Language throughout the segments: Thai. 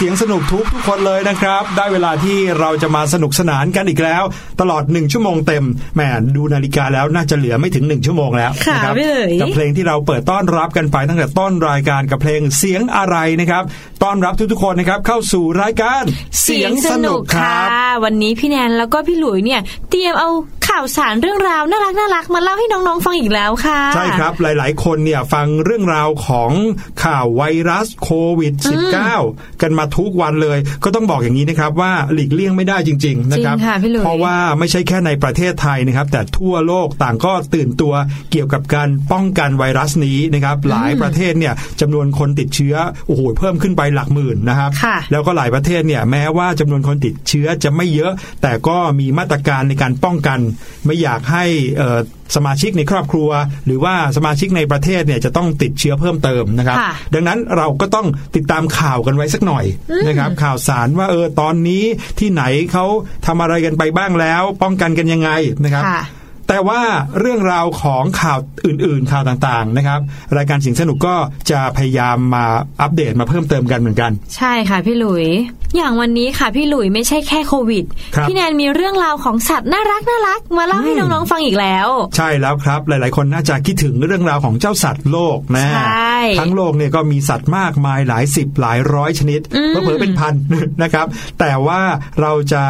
เสียงสนุกทุกทุกคนเลยนะครับ ได้เวลาที่เราจะมาสนุกสนานกันอีกแล้ว ตลอดหนึ่งชั่วโมงเต็มแหมดูนาฬิกาแล้วน่าจะเหลือไม่ถึงหนึ่งชั่วโมงแล้วค่ะนะครัพี่หลุยกับเพลงที่เราเปิดต้อนรับกันไปตั้งแต่ต้นรายการกับเพลงเสียงอะไรนะครับต้อนรับทุกๆคนนะครับเข้าสู่รายการครับวันนี้พี่แนนแล้วก็พี่หลุยเนี่ยเตรียมเอา ข่าวสารเรื่องราวน่ารักน่ารักมาเล่าให้น้องๆฟังอีกแล้วค่ะ ใช่ครับหลาย ๆ คนเนี่ยฟังเรื่องราวของข่าวไวรัสโควิด -19 กันมาทุกวันเลย ก็ต้องบอกอย่างนี้นะครับว่าหลีกเลี่ยงไม่ได้จริง ๆ นะครับจริงค่ะพี่หลุยเพราะว่าไม่ใช่แค่ในประเทศไทยนะครับ แต่ทั่วโลกต่างก็ตื่นตัวเกี่ยวกับการป้องกันไวรัสนี้นะครับ หลายประเทศเนี่ยจำนวนคนติดเชื้อโอ้โหเพิ่มขึ้นไปหลักหมื่นนะครับค่ะแล้วก็หลายประเทศเนี่ยแม้ว่าจำนวนคนติดเชื้อจะไม่เยอะ แต่ก็มีมาตรการในการป้องกันไม่อยากให้เอ่อสมาชิกในครอบครัว หรือว่าสมาชิกในประเทศเนี่ยจะต้องติดเชื้อเพิ่มเติมนะครับค่ะดังนั้นเราก็ต้องติดตามข่าวกันไว้สักหน่อยนะครับข่าวสารว่าเออตอนนี้ที่ไหนเขาทำอะไรกันไปบ้างแล้ว ป้องกันกันยังไงนะครับค่ะแต่ว่าเรื่องราวของข่าวอื่น ๆ ข่าวต่าง ๆ นะครับ รายการสิงสนุกก็จะพยายามมาอัปเดตมาเพิ่มเติมกันเหมือนกัน ใช่ค่ะพี่หลุย อย่างวันนี้ค่ะพี่หลุยไม่ใช่แค่โควิดครับพี่แนนมีเรื่องราวของสัตว์น่ารักน่ารักมาเล่าให้น้องๆฟังอีกแล้ว ใช่แล้วครับ หลายๆ คนน่าจะคิดถึงเรื่องราวของเจ้าสัตว์โลกนะใช่ทั้งโลกเนี่ยก็มีสัตว์มากมายหลายสิบหลายร้อยชนิดอืมเผลอๆเป็นพันนะครับ แต่ว่าเราจะ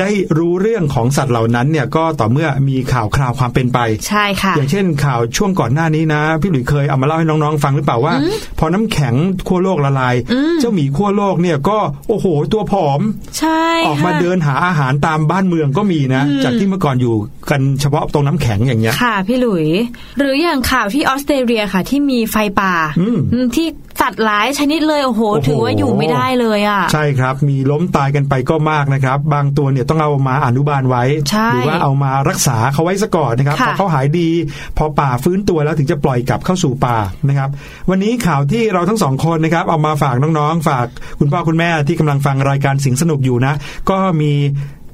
ได้รู้เรื่องของสัตว์เหล่านั้นเนี่ยก็ต่อเมื่อมีข่าวคราวความเป็นไปใช่ค่ะ อย่างเช่นข่าวช่วงก่อนหน้านี้นะ พี่หลุยเคยเอามาเล่าให้น้องๆฟังหรือเปล่าว่า พอน้ำแข็งขั้วโลกละลาย เจ้าหมีขั้วโลกเนี่ยก็โอ้โหตัวผอม ใช่ออกมาค่ะเดินหาอาหารตามบ้านเมืองก็มีนะ จากที่เมื่อก่อนอยู่กันเฉพาะตรงน้ำแข็งอย่างเงี้ยค่ะพี่หลุย หรืออย่างข่าวที่ออสเตรเลียค่ะ ที่มีไฟป่าอืมอืมที่สัตว์หลายชนิดเลยโอ้โหโอ้โห ถือว่าอยู่ไม่ได้เลยอะ ใช่ครับ มีล้มตายกันไปก็มากนะครับ บางตัวเนี่ยต้องเอามาอนุบาลไว้ใช่หรืว่าเอามารักษาเขาไว้ซะก่อนนะครับค่ะพอเขาหายดี พอป่าฟื้นตัวแล้วถึงจะปล่อยกลับเข้าสู่ป่านะครับ วันนี้ข่าวที่เราทั้งสองคนนะครับเอามาฝากน้องๆ ฝากคุณพ่อคุณแม่ที่กำลังฟังรายการสิงสนุกอยู่นะ ก็มี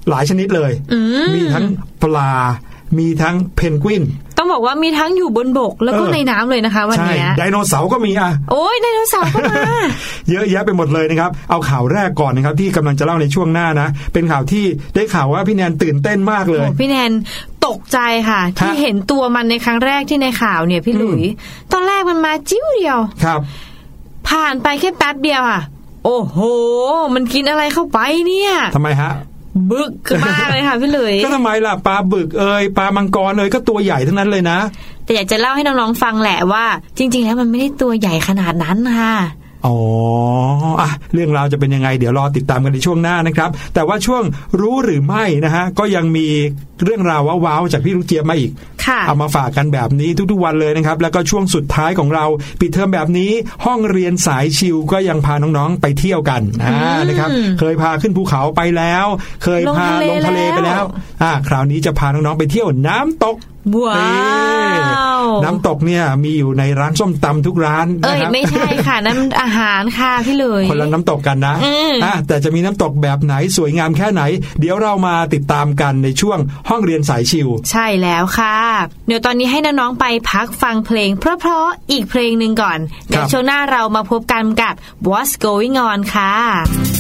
หลายชนิดเลยอืมมีทั้งปลา มีทั้งเพนกวิน ต้องบอกว่ามีทั้งอยู่บนบกแล้วก็เออในน้ำเลยนะคะวันใช่เนี้ยไดโนเสาร์ก็มีอะ โอ้ยไดโนเสาร์ก็มา เยอะแยะไปหมดเลยนะครับ เอาข่าวแรกก่อนนะครับ ที่กำลังจะเล่าในช่วงหน้านะ เป็นข่าวที่ได้ข่าวว่าพี่แนนตื่นเต้นมากเลยโอ้พี่แนนตกใจค่ะ ที่เห็นตัวมันในครั้งแรกที่ในข่าวเนี่ยพี่หลุย ตอนแรกมันมาจิ้วเดียวครับ ผ่านไปแค่แป๊บเดียวอะ โอ้โห มันกินอะไรเข้าไปเนี่ยทำไมฮะบึกมากเลยค่ะพี่หลุยก็ทำไมล่ะปลาบึกเอยปลามังกรเอยก็ตัวใหญ่ทั้งนั้นเลยนะ แต่อยากจะเล่าให้น้องๆฟังแหละว่า จริง ๆ แล้วมันไม่ได้ตัวใหญ่ขนาดนั้นค่ะอ๋ออะเรื่องราวจะเป็นยังไง เดี๋ยวรอติดตามกันในช่วงหน้านะครับ แต่ว่าช่วงรู้หรือไม่นะฮะ ก็ยังมีเรื่องราวว้าวๆจากพี่ลูกเจี๊ยบมาอีกค่ะ เอามาฝากกันแบบนี้ทุกๆวันเลยนะครับ แล้วก็ช่วงสุดท้ายของเราปิดเทอมแบบนี้ห้องเรียนสายชิวก็ยังพาน้องๆไปเที่ยวกันอ่านะครับเคยพาขึ้นภูเขาไปแล้ว เคยพาลลงงทะทะเลเลไปแล้วอ่าคราวนี้จะพาน้องๆไปเที่ยวน้ำตกว้าเอ้ยวน้ำตกเนี่ยมีอยู่ในร้านส้มตำทุกร้านเอ้ยนะครับไม่ใช่ค่ะนั่นอาหารค่ะพี่หลุยคนละน้ำตกกันนะอืมอะแต่จะมีน้ำตกแบบไหนสวยงามแค่ไหน เดี๋ยวเรามาติดตามกันในช่วงห้องเรียนสายชิว ใช่แล้วค่ะเดี๋ยวตอนนี้ให้น้องๆไปพักฟังเพลง เพราะๆอีกเพลงหนึ่งก่อนเดี๋ยวช่วงหน้าเรามาพบกันกับ What's Going On ค่ะ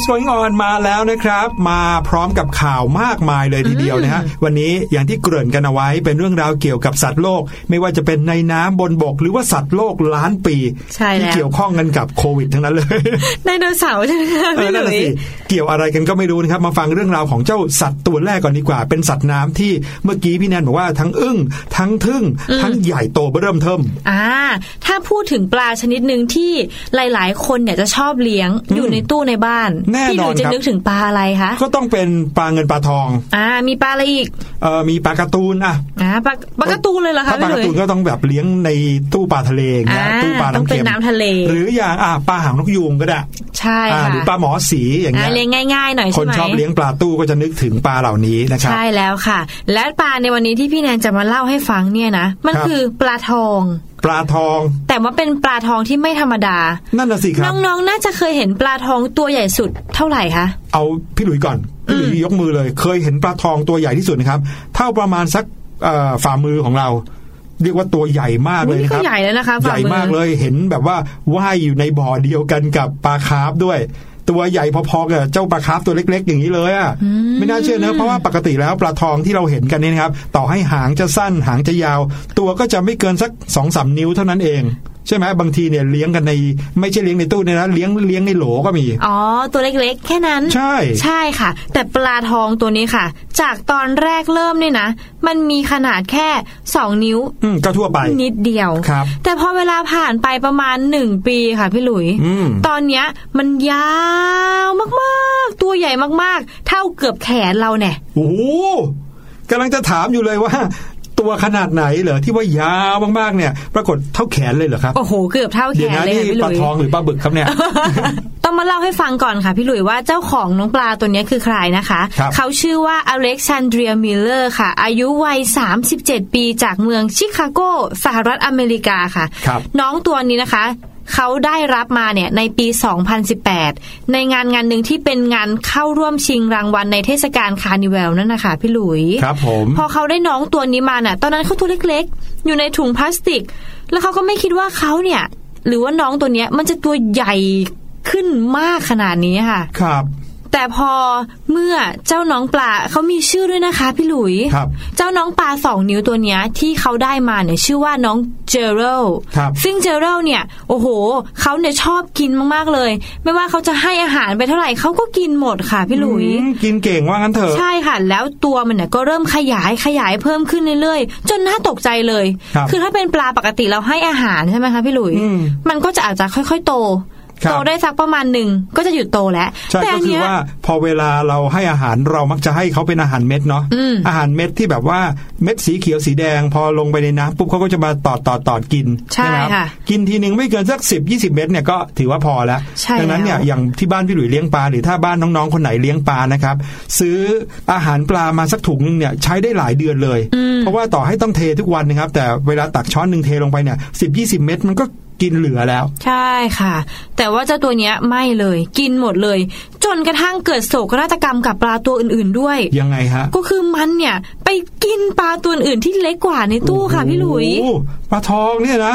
What's Going On มาแล้วนะครับ มาพร้อมกับข่าวมากมายเลยทีเดียวนะฮะวันนี้อย่างที่เกริ่นกันเอาไว้เป็นเรื่องราวเกี่ยวกับสัตว์โลก ไม่ว่าจะเป็นในน้ำบนบก หรือว่าสัตว์โลกล้านปีใช่แล้วที่เกี่ยวข้องกันกับโควิดทั้งนั้นเลยไดโนเสาร์ใช่ไหมคะเอพี่อหนั่นลุน่ะยสิเกี่ยวอะไรกันก็ไม่รู้นะครับมาฟังเรื่องราวของเจ้าสัตว์ตัวแรกก่อนดีกว่า เป็นสัตว์น้ำที่เมื่อกี้พี่แนนบอกว่าทั้งอึ้งทั้งทึ่งทั้งใหญ่โตเบิ่มเทิมอ่าถ้าพูดถึงปลาชนิดหนึ่งที่หลาย ๆ คนเนี่ยจะชอบเลี้ยงอยู่ในตู้ในบ้านแน่พี่หนลุอนยจะครับนึกถึงปลาอะไรคะก็ต้องเป็นปลาเงินปลาทอง อ่า มีปลาอะไรอีกเออมีปลาการะตูนอะอ่าปลาปลาการะตูนเลยเหรอคะถ้าปลาพี่หการะลุยตูนก็ต้องแบบเลี้ยงในตู้ปลาทะเลอย่างเงี้ยอ่าตู้ปลาต้องน้ำเป็นเค็มน้ำทะเล หรืออย่างอะปลาหางนกยูงก็ได้ ใช่อ่าค่ะหรือปลาหมอสีอย่างอ่าเงี้ยเลี้ยงง่ายๆหน่อยคใช่นไหมชอบเลี้ยงปลาตู้ก็จะนึกถึงปลาเหล่านี้นะครับใช่แล้วค่ะ และปลาในวันนี้ที่พี่แนนจะมาเล่าให้ฟังเนี่ยนะมันครับคือปลาทอง ปลาทอง แต่ว่าเป็นปลาทองที่ไม่ธรรมดา นั่นน่ะสิครับ น้องๆ น่าจะเคยเห็นปลาทองตัวใหญ่สุดเท่าไหร่คะ เอาพี่หลุยก่อน พี่หลุยยกมือเลย เคยเห็นปลาทองตัวใหญ่ที่สุดนะครับ เท่าประมาณสักเอ่อฝ่ามือของเรา เรียกว่าตัวใหญ่มากเลยนี่นะคก็รับใหญ่แล้วนะคะใหญ่มากเลย เห็นแบบว่าว่ายอยู่ในบ่อเดียวกันกับปลาคาร์ฟด้วย ตัวใหญ่พอๆกับเจ้าปลาคาร์ฟตัวเล็ก ๆ อย่างนี้เลยอะไม่น่าเชื่อนะเพราะว่าปกติแล้วปลาทองที่เราเห็นกันเนี่ยนะครับ ต่อให้หางจะสั้นหางจะยาว ตัวก็จะไม่เกินสักสองสามนิ้วเท่านั้นเอง ใช่ไหมบางทีเนี่ยเลี้ยงกันใน ไม่ใช่เลี้ยงในตู้เนี่ยนะเลี้ยงเลี้ยงในโหลก็มี อ๋อ ตัวเล็กๆ แค่นั้น ใช่ ใช่ค่ะ แต่ปลาทองตัวนี้ค่ะ จากตอนแรกเริ่มเนี่ยนะ มันมีขนาดแค่สองนิ้วอืมก็ทั่วไป นิดเดียวครับ แต่พอเวลาผ่านไปประมาณหนึ่งปีค่ะพี่หลุยอืมตอนเนี้ยมันยาวมากๆ ตัวใหญ่มากๆ เท่าเกือบแขนเราเนี่ยโอ้โหกำลังจะถามอยู่เลยว่า ตัวขนาดไหนเหรอที่ว่ายาวมากๆเนี่ย ปรากฏเท่าแขนเลยเหรอครับโอ้โหเกือบเท่าแขเดี๋ยวนนะเลยนี่ค่ะพี่หลุยปลาทองหรือปลาบึกครับเนี่ยต้องมาเล่าให้ฟังก่อนค่ะพี่หลุยว่าเจ้าของน้องปลาตัวเนี้ยคือใครนะคะครับเขาชื่อว่าอเล็กซานเดรียมิลเลอร์ค่ะ อายุวัย 37 ปีจากเมืองชิคาโกสหรัฐอเมริกาค่ะครับน้องตัวนี้นะคะ เขาได้รับมาเนี่ยในปี 2018 ในงานงานหนึ่งที่เป็นงานเข้าร่วมชิงรางวัลในเทศกาลคาร์นิวัลนั่นนะคะพี่หลุยครับผมพอเขาได้น้องตัวนี้มาน่ะ ตอนนั้นเขาตัวเล็กๆ อยู่ในถุงพลาสติก แล้วเขาก็ไม่คิดว่าเขาเนี่ย หรือว่าน้องตัวเนี้ยมันจะตัวใหญ่ขึ้นมากขนาดนี้ค่ะ ครับ แต่พอเมื่อเจ้าน้องปลาเขามีชื่อด้วยนะคะ พี่หลุยครับเจ้าน้องปลาสองนิ้วตัวเนี้ยที่เขาได้มาเนี่ยชื่อว่าน้องเจอเรลครับซึ่งเจอเรลเนี่ย โอ้โหเขาเนี่ยชอบกินมากๆเลย ไม่ว่าเขาจะให้อาหารไปเท่าไหร่เขาก็กินหมดค่ะพี่หลุยอืมกินเก่งว่างั้นเถอะใช่ค่ะ แล้วตัวมันเนี่ยก็เริ่มขยายขยายเพิ่มขึ้นเรื่อยๆจนน่าตกใจเลยครับอถ้าเป็นปลาปกติเราให้อาหารใช่ไหมคะพี่หลุยอืมมันก็จะอาจจะค่อย ๆ โตครับ โตได้สักประมาณหนึ่งก็จะหยุดโตแล้วใช่แต่ก็อันคือเนี้ยว่าพอเวลาเราให้อาหารเรามักจะให้เขาเป็นอาหารเม็ดเนาะอืมอาหารเม็ดที่แบบว่าเม็ดสีเขียวสีแดง พอลงไปในน้ำปุ๊บเขาก็จะมาตอดตอดตอดกินใช่ไหมครับค่ะกินทีหนึ่งไม่เกินสักสิบยี่สิบเม็ดเนี่ยก็ถือว่าพอแล้วใช่ดันั้นเนี่ยแล้วอย่างที่บ้านพี่หลุยเลี้ยงปลาหรือถ้าบ้านน้องๆคนไหนเลี้ยงปลานะครับซื้ออาหารปลามาสักถุงหนึงเนี่ยใช้ได้หลายเดือนเลย เพราะว่าต่อให้ต้องเททุกวันนะครับแต่เวลาตักช้อนหนึ่งเทลงไปเนี่ยสิบยี่สิบเม็ดมันก็ กินเหลือแล้ว ใช่ค่ะ แต่ว่าเจ้าตัวเนี้ยไม่เลย กินหมดเลย จนกระทั่งเกิดโศกนาฏกรรมกับปลาตัวอื่นๆด้วย ยังไงฮะ ก็คือมันเนี่ย ไปกินปลาตัวอื่นที่เล็กกว่าในตู้ค่ะพี่หลุยโอ้โปลาทองเนี่ยนะ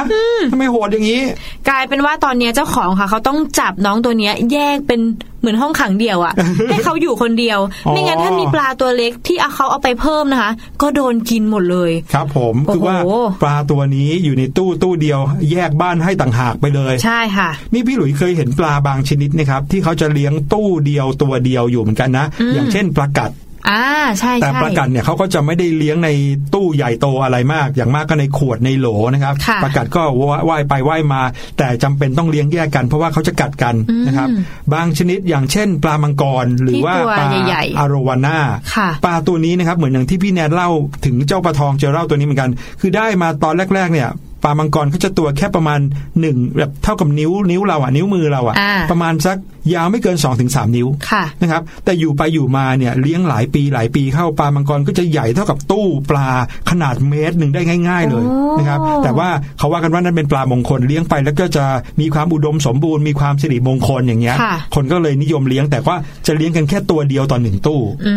ทำไมโหดอย่างนี้ กลายเป็นว่าตอนเนี้ยเจ้าของค่ะ เขาต้องจับน้องตัวเนี้ยแยกเป็น เหมือนห้องขังเดียวอะให้เขาอยู่คนเดียวอ๋อไม่งั้นถ้ามีปลาตัวเล็กที่เอาเขาเอาไปเพิ่มนะคะ ก็โดนกินหมดเลย ครับผมโอ้โหคือว่าปลาตัวนี้อยู่ในตู้ตู้เดียว แยกบ้านให้ต่างหากไปเลย ใช่ค่ะ นี่พี่หลุยเคยเห็นปลาบางชนิดนะครับที่เขาจะเลี้ยงตู้เดียวตัวเดียวอยู่เหมือนกันนะอืมอย่างเช่นปลากัด อ่าใช่แต่ใช่ปลากัดเนี่ยเขาก็จะไม่ได้เลี้ยงในตู้ใหญ่โตอะไรมาก อย่างมากก็ในขวดในโหลนะครับค่ะปลากัดก็ว่ายไปว่ายมา แต่จำเป็นต้องเลี้ยงแยกกันเพราะว่าเขาจะกัดกันนะครับ บางชนิดอย่างเช่น ปลามังกรหรือว่าที่ตัวปลาใหญ่ๆอารวาน่าค่ะปลาตัวนี้นะครับเหมือนอย่างที่พี่แนนเล่าถึงเจ้าปลาทองเจอเล่าตัวนี้เหมือนกัน คือได้มาตอนแรก ๆ เนี่ยปลามังกรเขาจะตัวแค่ประมาณหนึ่งแบบเท่ากับนิ้วนิ้วเราอะนิ้วมือเราอะอ่าประมาณสัก ยาวไม่เกิน2อถึงสนิ้วค่ะนะครับ แต่อยู่ไปอยู่มาเนี่ยเลี้ยงหลายปีหลายปีเข้าปลามังกรก็จะใหญ่เท่ากับตู้ปลาขนาดเมตรหนึ่งได้ง่าย ๆ เลยโอ้นะครับ แต่ว่าเขาว่ากันว่านั่นเป็นปลามงคลเลี้ยงไปแล้วก็จะมีความอุดมสมบูรณ์มีความสิริมงคลอย่างเงี้ยค่ะคนก็เลยนิยมเลี้ยงแต่ว่าจะเลี้ยงกันแค่ตัวเดียวต่อหนึ่งตู้อื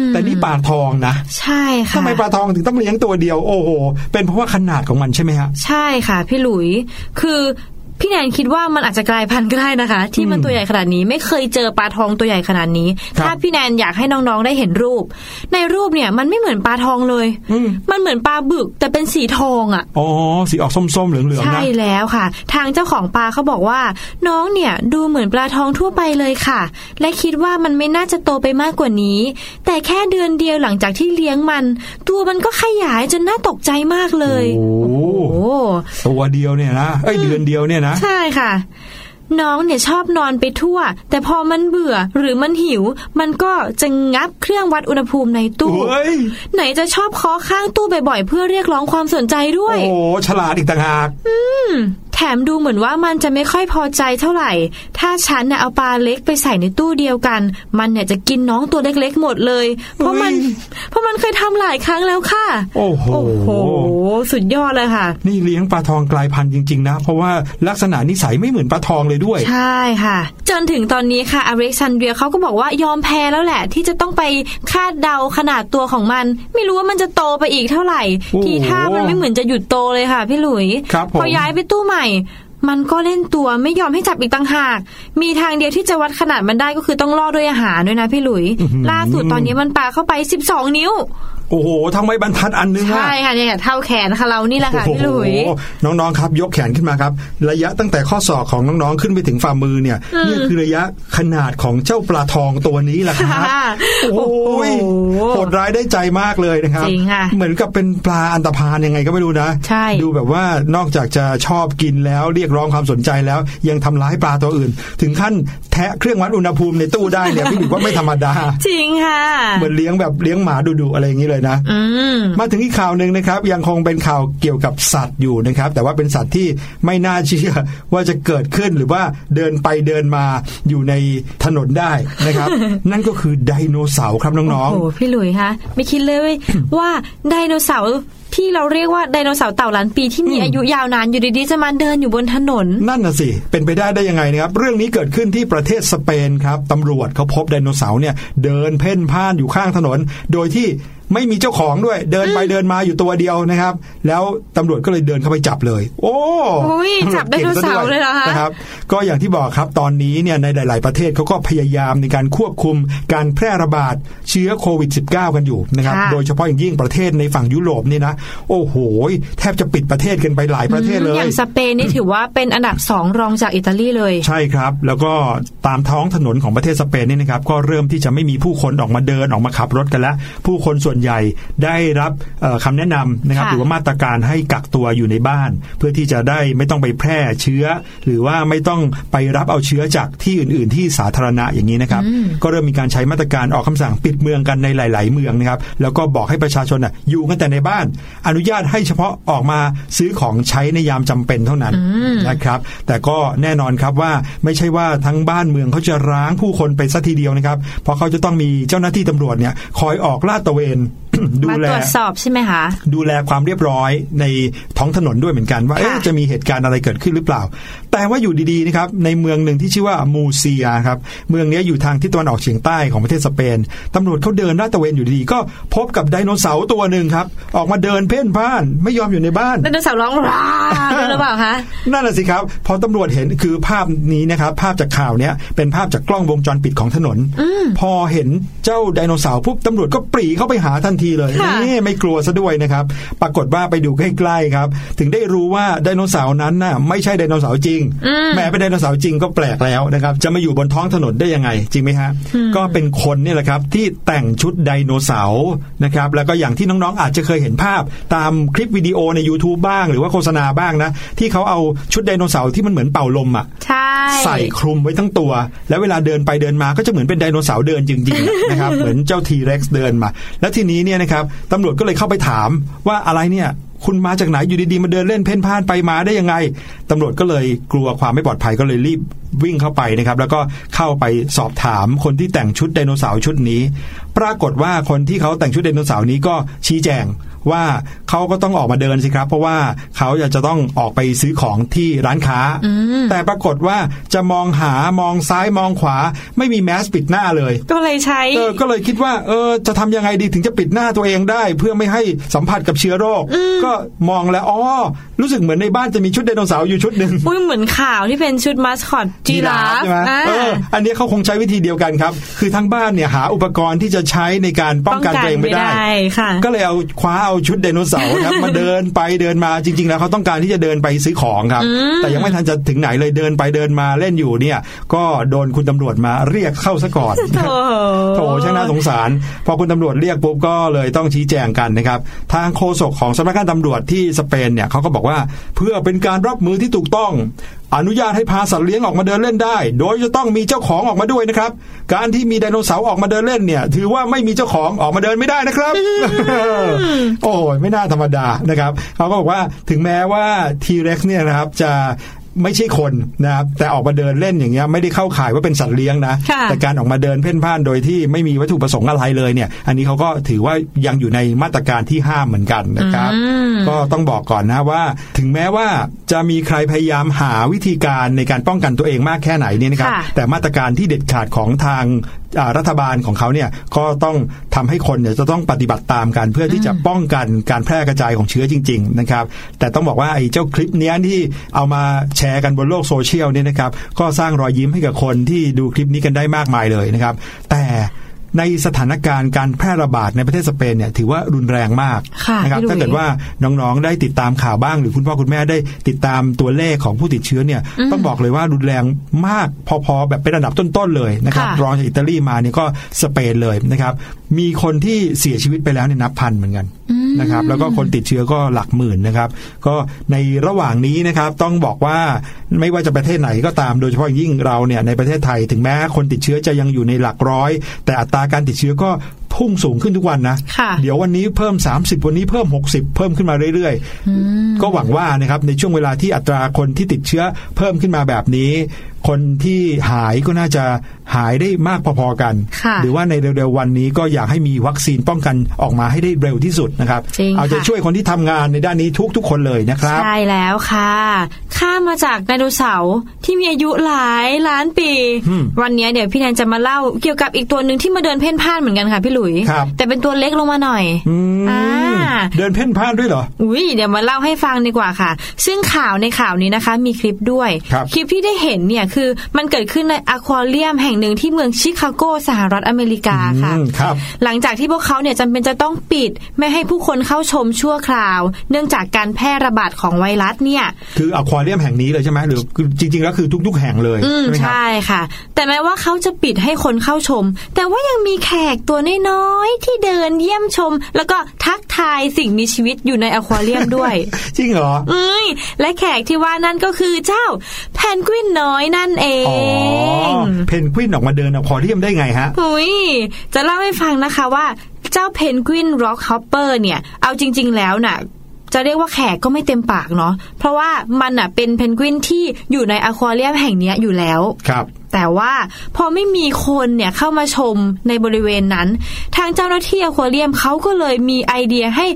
มแต่นี่ปลาทองนะ ใช่ค่ะทำไมปลาทองถึงต้องเลี้ยงตัวเดียวโอ้โหเป็นเพราะว่าขนาดของมันใช่ไหมฮะใช่ค่ะพี่หลุยคือ พี่แนนคิดว่ามันอาจจะกลายพันธุ์ก็ได้นะคะ ที่มันตัวใหญ่ขนาดนี้ไม่เคยเจอปลาทองตัวใหญ่ขนาดนี้ครับถ้าพี่แนนอยากให้น้องๆได้เห็นรูป ในรูปเนี่ยมันไม่เหมือนปลาทองเลยอืมมันเหมือนปลาบึกแต่เป็นสีทองอะอ๋อสีออกส้มๆเหลืองๆใช่นะแล้วค่ะ ทางเจ้าของปลาเขาบอกว่า น้องเนี่ยดูเหมือนปลาทองทั่วไปเลยค่ะ และคิดว่ามันไม่น่าจะโตไปมากกว่านี้ แต่แค่เดือนเดียวหลังจากที่เลี้ยงมัน ตัวมันก็ขยายจนน่าตกใจมากเลย โอ้โหโอ้ตัวเดียวเนี่ยนะเอ้ยเดือนเดียวเนี่ยนะใช่ค่ะน้องเนี่ยชอบนอนไปทั่ว แต่พอมันเบื่อหรือมันหิว มันก็จะงับเครื่องวัดอุณหภูมิในตู้เฮ้ยไหนจะชอบเคาะข้างตู้บ่อยๆเพื่อเรียกร้องความสนใจด้วย โอ้โหฉลาดอีกต่างหากแถมดูเหมือนว่ามันจะไม่ค่อยพอใจเท่าไหร่ ถ้าฉันเนี่ยเอาปลาเล็กไปใส่ในตู้เดียวกัน มันเนี่ยจะกินน้องตัวเล็กๆหมดเลย เพราะมันเฮ้ยเพราะมันเคยทำหลายครั้งแล้วค่ะโอ้โหโอ้โห สุดยอดเลยค่ะ นี่เลี้ยงปลาทองกลายพันธุ์จริง ๆ นะ เพราะว่าลักษณะนิสัยไม่เหมือนปลาทองเลยด้วย ใช่ค่ะ จนถึงตอนนี้ค่ะอเล็กซานเดรียเขาก็บอกว่ายอมแพ้แล้วแหละ ที่จะต้องไปคาดเดาขนาดตัวของมัน ไม่รู้ว่ามันจะโตไปอีกเท่าไหร่โอ้โหทีท่ามันไม่เหมือนจะหยุดโตเลยค่ะ พี่หลุยครับผมพอย้ายไปตู้ใหม่มันก็เล่นตัวไม่ยอมให้จับอีกต่างหาก มีทางเดียวที่จะวัดขนาดมันได้ก็คือต้องล่อด้วยอาหารด้วยนะพี่หลุย ล่าสุดตอนนี้มันปาเข้าไป 12 นิ้ว โอ้โหทั้งไม้บรรทัดอันนึงอะใช่ค่ะเนี่ยเท่าแขนค่ะเรานี่แหละค่ะพี่หลุยโอ้โหน้องๆครับยกแขนขึ้นมาครับ ระยะตั้งแต่ข้อศอกของน้องๆขึ้นไปถึงฝ่ามือเนี่ยนี่คือระยะขนาดของเจ้าปลาทองตัวนี้แหละครับค่ะโอ้ยโอ้โหโหดร้ายได้ใจมากเลยนะครับจริงค่ะเหมือนกับเป็นปลาอันตรพานยังไงก็ไม่รู้นะใช่ดูแบบว่านอกจากจะชอบกินแล้วเรียกร้องความสนใจแล้ว ยังทำร้ายปลาตัวอื่น ถึงขั้นแทะเครื่องวัดอุณหภูมิในตู้ได้เนี่ยพี่ถือว่าไม่ธรรมดา จริงค่ะเหมือนเลี้ยงแบบเลี้ยงหมาดุๆอะไรอย่างนี้เลยนะอืมมาถึงอีกข่าวหนึ่งนะครับ ยังคงเป็นข่าวเกี่ยวกับสัตว์อยู่นะครับ แต่ว่าเป็นสัตว์ที่ไม่น่าเชื่อว่าจะเกิดขึ้นหรือว่าเดินไปเดินมาอยู่ในถนนได้นะครับ นั่นก็คือไดโนเสาร์ครับน้องโอ้โหพี่หลุยคะไม่คิดเลยเว้ยว่าไดโนเสาร์ ที่เราเรียกว่าไดโนเสาร์เต่าล้านปีที่มีอายุยาวนานอยู่ดีๆจะมาเดินอยู่บนถนนๆนั่นน่ะสิ เป็นไปได้ได้ยังไงนะครับ เรื่องนี้เกิดขึ้นที่ประเทศสเปนครับตำรวจเขาพบไดโนเสาร์เนี่ยเดินเพ่นพ่านอยู่ข้างถนน โดยที่ไม่มีเจ้าของด้วย เดินไปเดินมาอยู่ตัวเดียวนะครับ แล้วตำรวจก็เลยเดินเข้าไปจับเลย โอ้อุ๊ยจับไดโนเสาร์เลยเหรอคะนะครับก็อย่างที่บอกครับตอนนี้เนี่ยในหลาย ๆ ประเทศเขาก็พยายามในการควบคุมการแพร่ระบาดเชื้อโควิด -19 กันอยู่นะครับค่ะโดยเฉพาะอย่างยิ่งประเทศในฝั่งยุโรปนี่นะโอ้โหแทบจะปิดประเทศกันไปหลายประเทศเลอยย่างสเปนนี่ถือว่าเป็นอันดับสองรองจากอิตาลีเลย ใช่ครับ แล้วก็ตามท้องถนนของประเทศสเปนนี่นะครับ ก็เริ่มที่จะไม่มีผู้คนออกมาเดินออกมาขับรถกันแล้ว ผู้คนส่วนใหญ่ได้รับเอ่อคำแนะนำนะครับค่ะหรือว่ามาตรการให้กักตัวอยู่ในบ้าน เพื่อที่จะได้ไม่ต้องไปแพร่เชื้อ หรือว่าไม่ต้องไปรับเอาเชื้อจากที่อื่น ๆ ที่สาธารณะอย่างนี้นะครับ ก็เริ่มมีการใช้มาตรการออกคำสั่งปิดเมืองกันในหลาย ๆ เมืองนะครับ แล้วก็บอกให้ประชาชนน่ะอยู่กันแต่ในบ้านอนุญาตให้เฉพาะออกมาซื้อของใช้ในยามจำเป็นเท่านั้นนะครับ แต่ก็แน่นอนครับว่าไม่ใช่ว่าทั้งบ้านเมืองเขาจะร้างผู้คนไปสัทีเดียวนะครับ เพราะเขาจะต้องมีเจ้าหน้าที่ตำรวจเนี่ยคอยออกลาดตระเวน ดูมาแลตรวจสอบใช่ไหมคะ ดูแลความเรียบร้อยในท้องถนนด้วยเหมือนกัน ว่าค่ะเอ๊ะจะมีเหตุการณ์อะไรเกิดขึ้นหรือเปล่า แต่ว่าอยู่ดีๆนะครับในเมืองหนึ่งที่ชื่อว่ามูเซียครับเมืองนี้อยู่ทางทิศตะวันออกเฉียงใต้ของประเทศสเปนตำรวจเขาเดินลาดตระเวนอยู่ดีๆก็พบกับไดโนเสาร์ตัวหนึ่งครับ ออกมาเดินเพ่นพ่านไม่ยอมอยู่ในบ้านไดโนเสาร์ร้องร้าหรือเปล่าคะนั่นแหละสิครับ พอตำรวจเห็นคือภาพนี้นะครับภาพจากข่าวเนี้ยเป็นภาพจากกล้องวงจรปิดของถนน พอเห็นเจ้าไดโนเสาร์ปุ๊บตำรวจก็ปรีเข้าไปหาทันทีเลยค่ะนี่ไม่กลัวซะด้วยนะครับ ปรากฏว่าไปดูใกล้ๆครับ ถึงได้รู้ว่าไดโนเสาร์นั้นน่ะไม่ใช่ไดโนเสาร์จริง แม้เป็นไดโนเสาร์จริงก็แปลกแล้วนะครับ จะมาอยู่บนท้องถนนได้ยังไง จริงไหมฮะ ก็เป็นคนนี่แหละครับที่แต่งชุดไดโนเสาร์นะครับ แล้วก็อย่างที่น้องๆอาจจะเคยเห็นภาพ ตามคลิปวิดีโอใน YouTube บ้าง หรือว่าโฆษณาบ้างนะ ที่เขาเอาชุดไดโนเสาร์ที่มันเหมือนเป่าลมอะใช่ใส่คลุมไว้ทั้งตัว แล้วเวลาเดินไปเดินมาก็จะเหมือนเป็นไดโนเสาร์เดินจริงๆนะครับ เหมือนเจ้าทีเร็กซ์เดินมา แล้วทีนี้เนี่ยนะครับตำรวจก็เลยเข้าไปถามว่าอะไรเนี่ยคุณมาจากไหนอยู่ดีๆมาเดินเล่นเพ่นพ่านไปมาได้ยังไงตำรวจก็เลยกลัวความไม่ปลอดภัยก็เลยรีบวิ่งเข้าไปนะครับ แล้วก็เข้าไปสอบถามคนที่แต่งชุดไดโนเสาร์ชุดนี้ปรากฏว่าคนที่เขาแต่งชุดไดโนเสาร์นี้ก็ชี้แจงว่าเขาก็ต้องออกมาเดินสิครับ เพราะว่าเขาอยากจะต้องออกไปซื้อของที่ร้านค้า แต่ปรากฏว่าจะมองหามองซ้ายมองขวา ไม่มีแมสก์ปิดหน้าเลย ก็เลยใช้เออก็เลยคิดว่าเออจะทำยังไงดีถึงจะปิดหน้าตัวเองได้ เพื่อไม่ให้สัมผัสกับเชื้อโรค ก็มองแล้วอ๋อรู้สึกเหมือนในบ้านจะมีชุดไดโนเสาร์อยู่ชุดหนึ่งอุ้ยเหมือนข่าวที่เป็นชุดมาสคอตจีราฟใช่ไหมอ่าเอออันนี้เขาคงใช้วิธีเดียวกันครับ คือทั้งบ้านเนี่ยหาอุปกรณ์ที่จะใช้ในการป้องกันตัวเองไม่ได้ค่ะก็เลยเอาคว้าเอาชุดไดโนเสาร์ครับมาเดินไปเดินมาจริง ๆ แล้วเขาต้องการที่จะเดินไปซื้อของครับ แต่ยังไม่ทันจะถึงไหนเลยเดินไปเดินมาเล่นอยู่เนี่ย ก็โดนคุณตำรวจมาเรียกเข้าซะก่อนโถโถช่างน่าสงสาร พอคุณตำรวจเรียกปุ๊บก็เลยต้องชี้แจงกันนะครับ ทางโฆษกของสำนักงานตำรวจที่สเปนเนี่ยเขาก็บอกว่าเพื่อเป็นการรับมือที่ถูกต้อง อนุญาตให้พาสัตว์เลี้ยงออกมาเดินเล่นได้ โดยจะต้องมีเจ้าของออกมาด้วยนะครับ การที่มีไดโนเสาร์ออกมาเดินเล่นเนี่ย ถือว่าไม่มีเจ้าของออกมาเดินไม่ได้นะครับ โอ้ยไม่น่าธรรมดานะครับเขาก็บอกว่าถึงแม้ว่าทีเร็กซ์เนี่ยนะครับจะ ไม่ใช่คนนะครับแต่ออกมาเดินเล่นอย่างเงี้ยไม่ได้เข้าข่ายว่าเป็นสัตว์เลี้ยงนะค่ะแต่การออกมาเดินเพ่นพ่านโดยที่ไม่มีวัตถุประสงค์อะไรเลยเนี่ย อันนี้เขาก็ถือว่ายังอยู่ในมาตรการที่ห้ามเหมือนกันนะครับ ก็ต้องบอกก่อนนะว่า ถึงแม้ว่าจะมีใครพยายามหาวิธีการในการป้องกันตัวเองมากแค่ไหนเนี่ยนะครับค่ะแต่มาตรการที่เด็ดขาดของทางอ่า รัฐบาลของเขาเนี่ยก็ต้องทำให้คนเนี่ยจะต้องปฏิบัติตามกันเพื่อที่จะป้องกันการแพร่กระจายของเชื้อจริง ๆ นะครับ แต่ต้องบอกว่าไอ้เจ้าคลิปเนี้ยที่เอามาแชร์กันบนโลกโซเชียลเนี่ยนะครับ ก็สร้างรอยยิ้มให้กับคนที่ดูคลิปนี้กันได้มากมายเลยนะครับ แต่ ในสถานการณ์การแพร่ระบาดในประเทศสเปนเนี่ยถือว่ารุนแรงมากค่ะนะครับพี่หลุยถ้าเกิดว่าน้องๆได้ติดตามข่าวบ้าง หรือคุณพ่อคุณแม่ได้ติดตามตัวเลขของผู้ติดเชื้อเนี่ยต้องบอกเลยว่ารุนแรงมากพอๆแบบเป็นอันดับต้นๆเลยนะครับค่ะรองจากอิตาลีมาเนี่ยก็สเปนเลยนะครับมีคนที่เสียชีวิตไปแล้วเนี่ยนับพันเหมือนกัน นะครับแล้วก็คนติดเชื้อก็หลักหมื่นนะครับ ก็ในระหว่างนี้นะครับต้องบอกว่าไม่ว่าจะประเทศไหนก็ตามโดยเฉพาะยิ่งเราเนี่ยในประเทศไทยถึงแม้คนติดเชื้อจะยังอยู่ในหลักร้อย แต่อัตราการติดเชื้อก็ พุ่งสูงขึ้นทุกวันนะค่ะเดี๋ยววันนี้เพิ่ม 30 วันนี้เพิ่ม 60 เพิ่มขึ้นมาเรื่อยๆ ก็หวังว่านะครับในช่วงเวลาที่อัตราคนที่ติดเชื้อเพิ่มขึ้นมาแบบนี้ คนที่หายก็น่าจะหายได้มากพอๆกันค่ะหรือว่าในเร็วๆวันนี้ก็อยากให้มีวัคซีนป้องกันออกมาให้ได้เร็วที่สุดนะครับจริงเอาใจค่ะช่วยคนที่ทำงานในด้านนี้ทุกๆคนเลยนะครับ ใช่แล้วค่ะ ข้ามมาจากไดโนเสาร์ที่มีอายุหลายล้านปีอืมวันนี้เดี๋ยวพี่แนนจะมาเล่าเกี่ยวกับอีกตัวหนึ่งที่มาเดินเพ่นพ่านเหมือนกันค่ะพี่หลุยครับแต่เป็นตัวเล็กลงมาหน่อยอืมอ่าเดินเพ่นพ่านด้วยเหรอ อุ้ยเดี๋ยวมาเล่าให้ฟังดีกว่าค่ะ ซึ่งข่าวในข่าวนี้นะคะ มีคลิปด้วยครับคลิปที่ได้เห็นเนี่ยคือมันเกิดขึ้นในอควาเรียมแห่งหนึ่งที่เมืองชิคาโกสหรัฐอเมริกาค่ะอืมครับหลังจากที่พวกเขาเนี่ยจำเป็นจะต้องปิด ไม่ให้ผู้คนเข้าชมชั่วคราว เนื่องจากการแพร่ระบาดของไวรัสเนี่ย คืออควาเรียมแห่งนี้เลยใช่ไหมหรือคือจริงๆแล้วคือทุก ๆ แห่งเลยอืมใช่ไหมครับใช่ค่ะ แต่แม้ว่าเขาจะปิดให้คนเข้าชม แต่ว่ายังมีแขกตัวน้อยๆ ที่เดินเยี่ยมชม แล้วก็ทักทายสิ่งมีชีวิตอยู่ในอควาเรียมด้วย จริงเหรอเอ้ยและแขกที่ว่านั่นก็คือเจ้าแพนกวินน้อยนั่นเออ๋องเพนกวินออกมาเดินอควาเรียมได้ไงฮะหลุยจะเล่าให้ฟังนะคะว่าเจ้าเพนกวิน rockhopper เนี่ย เอาจริง ๆ แล้วน่ะจะเรียกว่าแขกก็ไม่เต็มปากเนาะเพราะว่ามันน่ะเป็นเพนกวินที่อยู่ในอควาเรียมแห่งเนี้ยอยู่แล้วครับ แต่ว่าพอไม่มีคนเนี่ยเข้ามาชมในบริเวณนั้น ทางเจ้าหน้าที่อควาเรียมเขาก็เลยมีไอเดียให้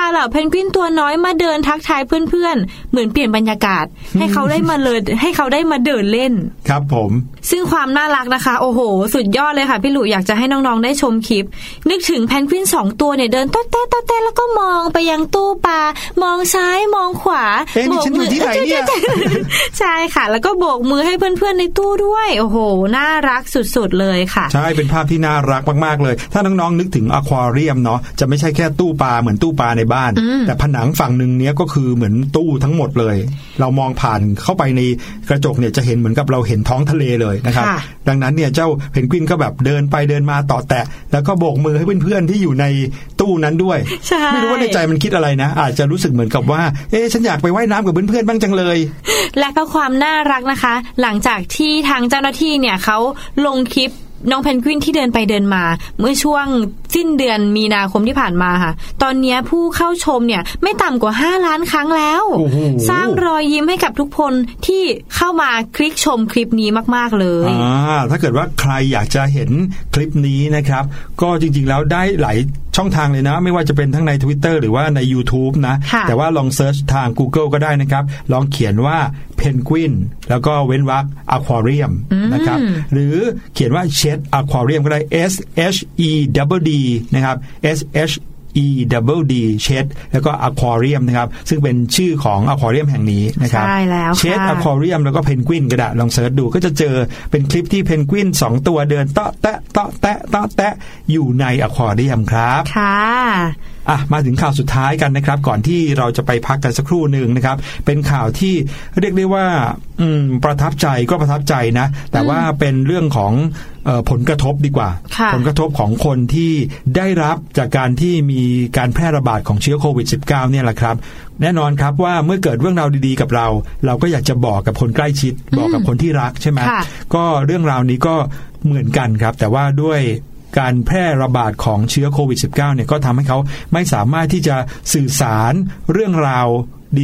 าเหล่าเพนกวินตัวน้อยมาเดินทักทายเพื่อนๆ เหมือนเปลี่ยนบรรยากาศ ให้เขาได้มาเลยให้เขาได้มาเดินเล่น ครับผม ซึ่งความน่ารักนะคะ โอ้โห สุดยอดเลยค่ะ พี่หลุยอยากจะให้น้องๆได้ชมคลิป นึกถึงแพนกวินสองตัวเนี่ยเดินต๊อดแต๊ะต๊อดแต๊ะแล้วก็มองไปยังตู้ปลามองซ้ายมองขวาเอ๊ะนี่ฉันอยู่ที่ไหนเนี่ยใช่ค่ะ แล้วก็โบกมือให้เพื่อนๆในตู้ด้วย โอ้โห น่ารักสุดๆเลยค่ะ ใช่เป็นภาพที่น่ารักมากๆเลย ถ้าน้องๆนึกถึงอควาเรียมเนาะจะไม่ใช่แค่ตู้ปลาเหมือนตู้ปลาในบ้าน แต่ผนังฝั่งหนึ่งเนี้ยก็คือเหมือนตู้ทั้งหมดเลย เรามองผ่านเข้าไปในกระจกเนี่ยจะเห็นเหมือนกับเราเห็นท้องทะเลเลยนะครับค่ะดังนั้นเนี่ยเจ้าเพนกวินก็แบบเดินไปเดินมาต่อแตะ แล้วก็โบกมือให้เพื่อนๆที่อยู่ในตู้นั้นด้วยใช่ไม่รู้ว่าในใจมันคิดอะไรนะ อาจจะรู้สึกเหมือนกับว่า เอ๊ะฉันอยากไปว่ายน้ำกับเพื่อนๆบ้างจังเลย และก็ความน่ารักนะคะ หลังจากที่ทางเจ้าหน้าที่เนี่ยเขาลงคลิปน้องเพนกวินที่เดินไปเดินมา เมื่อช่วงสิ้นเดือนมีนาคมที่ผ่านมาค่ะ ตอนเนี้ยผู้เข้าชมเนี่ยไม่ต่ำกว่า 5 ล้านครั้งแล้วโอ้โหสร้างรอยยิ้มให้กับทุกคนที่เข้ามาคลิกชมคลิปนี้มาก ๆ เลยอ่าถ้าเกิดว่าใครอยากจะเห็นคลิปนี้นะครับ ก็จริง ๆ แล้วได้หลายช่องทางเลยนะ ไม่ว่าจะเป็นทั้งใน Twitter หรือว่าใน YouTube นะค่ะแต่ว่าลอง search ทาง Google ก็ได้นะครับ ลองเขียนว่าเพนกวินแล้วก็เว้นวรรคอควาเรียมนะครับ หรือเขียนว่า Shedd อควาเรียมก็ได้ S H E W D นะครับ S H E double D Shedd แล้วก็อควาเรียมนะครับ ซึ่งเป็นชื่อของอควาเรียมแห่งนี้นะครับใช่แล้ว Shedd ค่ะอควาเรียมแล้วก็เพนกวินก็ได้ลอง search ดูก็จะเจอเป็นคลิปที่เพนกวินสองตัวเดินเตาะแตะเตาะแตะเตาะแตะอยู่ในอควาเรียมครับ ค่ะ อะมาถึงข่าวสุดท้ายกันนะครับ ก่อนที่เราจะไปพักกันสักครู่หนึ่งนะครับ เป็นข่าวที่เรียกได้ว่าอืมประทับใจก็ประทับใจนะ แต่ว่าเป็นเรื่องของเออผลกระทบดีกว่าค่ะผลกระทบของคนที่ได้รับจากการที่มีการแพร่ระบาดของเชื้อโควิด -19 เนี่ยแหละครับ แน่นอนครับว่าเมื่อเกิดเรื่องราวดีๆกับเรา เราก็อยากจะบอกกับคนใกล้ชิด บอกกับคนที่รักใช่ไหมค่ะก็เรื่องราวนี้ก็เหมือนกันครับ แต่ว่าด้วย การแพร่ระบาดของเชื้อโควิด -19 เนี่ยก็ทำให้เขาไม่สามารถที่จะสื่อสารเรื่องราว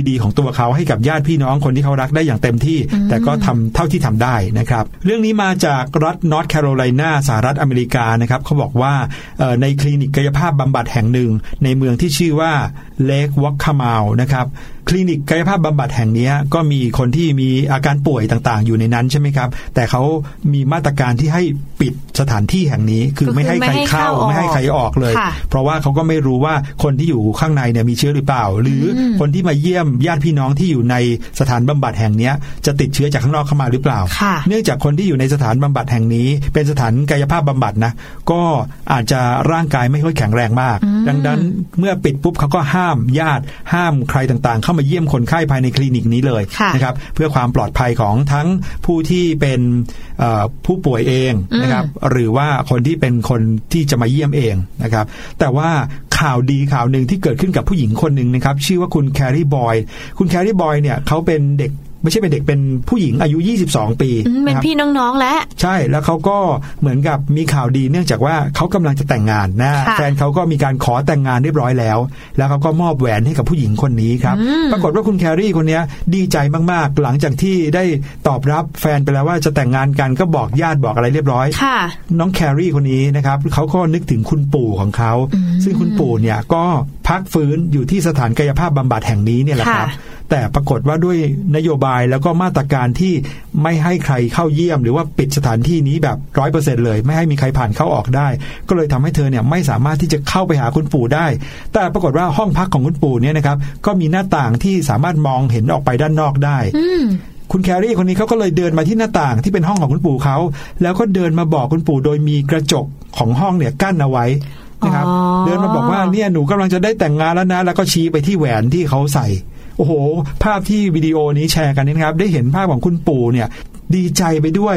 ดีๆ ของตัวเขาให้กับญาติพี่น้องคนที่เขารักได้อย่างเต็มที่ แต่ก็ทำเท่าที่ทำได้นะครับ เรื่องนี้มาจากรัฐนอร์ทแคโรไลนาสหรัฐอเมริกานะครับเขาบอกว่าเอ่อในคลินิกกายภาพบำบัดแห่งหนึ่ง ในเมืองที่ชื่อว่าเลกวอกคามาลนะครับ คลินิกกายภาพบำบัดแห่งเนี้ยก็มีคนที่มีอาการป่วยต่างๆ อยู่ในนั้นใช่ไหมครับ แต่เขามีมาตรการที่ให้ปิดสถานที่แห่งนี้ คือก็คือไม่ให้ใครเข้าไม่ให้เข้าไม่ให้ใครออกเลยค่ะเพราะว่าเขาก็ไม่รู้ว่าคนที่อยู่ข้างในเนี่ยมีเชื้อหรือเปล่า หรืออคนที่มาเยี่ยมญาติพี่น้องที่อยู่ในสถานบำบัดแห่งเนี้ยจะติดเชื้อจากข้างนอกเข้ามาหรือเปล่าค่ะเนื่องจากคนที่อยู่ในสถานบำบัดแห่งนี้ เป็นสถานกายภาพบำบัดนะก็อาจจะร่างกายไม่ค่อยแข็งแรงมาก ดังนั้นเมื่อปิดปุ๊บเขาก็ห้ามญาติห้ามใครต่างๆเข้ามาเยี่ยมคนไข้ภายในคลินิกนี้เลยค่ะนะครับเพื่อความปลอดภัยของทั้งผู้ที่เป็นเอ่อผู้ป่วยเองนะครับหรือว่าคนที่เป็นคนที่จะมาเยี่ยมเองนะครับแต่ว่าข่าวดีข่าวหนึ่งที่เกิดขึ้นกับผู้หญิงคนหนึ่งนะครับชื่อว่าคุณแคร์รีบอยคุณแคร์รีบอยเนี่ยเขาเป็นเด็ก ไม่ใช่เป็นเด็กเป็นผู้หญิงอายุ 22 ปีอืมเป็นนะครับพี่น้องๆแล้วใช่แล้วเขาก็เหมือนกับมีข่าวดีเนื่องจากว่าเขากำลังจะแต่งงานนะค่ะแฟนเขาก็มีการขอแต่งงานเรียบร้อยแล้ว แล้วเขาก็มอบแหวนให้กับผู้หญิงคนนี้ครับปรากฏว่าคุณแครี่คนเนี้ยดีใจมากๆ หลังจากที่ได้ตอบรับแฟนไปแล้วว่าจะแต่งงานกันก็บอกญาติบอกอะไรเรียบร้อยค่ะน้องแครี่คนนี้นะครับเขาก็นึกถึงคุณปู่ของเขาซึ่งคุณปู่เนี่ยก็พักฟื้นอยู่ที่สถานกายภาพบำบัดแห่งนี้เนี่ยแหละครับค่ะ แต่ปรากฏว่าด้วยนโยบายแล้วก็มาตรการที่ไม่ให้ใครเข้าเยี่ยม หรือว่าปิดสถานที่นี้แบบร้อยเปอร์เซ็นเลย ไม่ให้มีใครผ่านเข้าออกได้ ก็เลยทำให้เธอเนี่ยไม่สามารถที่จะเข้าไปหาคุณปู่ได้ แต่ปรากฏว่าห้องพักของคุณปู่เนี่ยนะครับก็มีหน้าต่างที่สามารถมองเห็นออกไปด้านนอกได้อืมคุณแครี่คนนี้เขาก็เลยเดินมาที่หน้าต่างที่เป็นห้องของคุณปู่เขา แล้วก็เดินมาบอกคุณปู่โดยมีกระจกของห้องเนี่ยกั้นเอาไว้นะครับอ๋อเดินมาบอกว่าเนี่ยหนูกำลังจะได้แต่งงานแล้วนะ แล้วก็ชี้ไปที่แหวนที่เขาใส่ โอ้โห ภาพที่วิดีโอนี้แชร์กันนี่นะครับ ได้เห็นภาพของคุณปู่เนี่ย ดีใจไปด้วย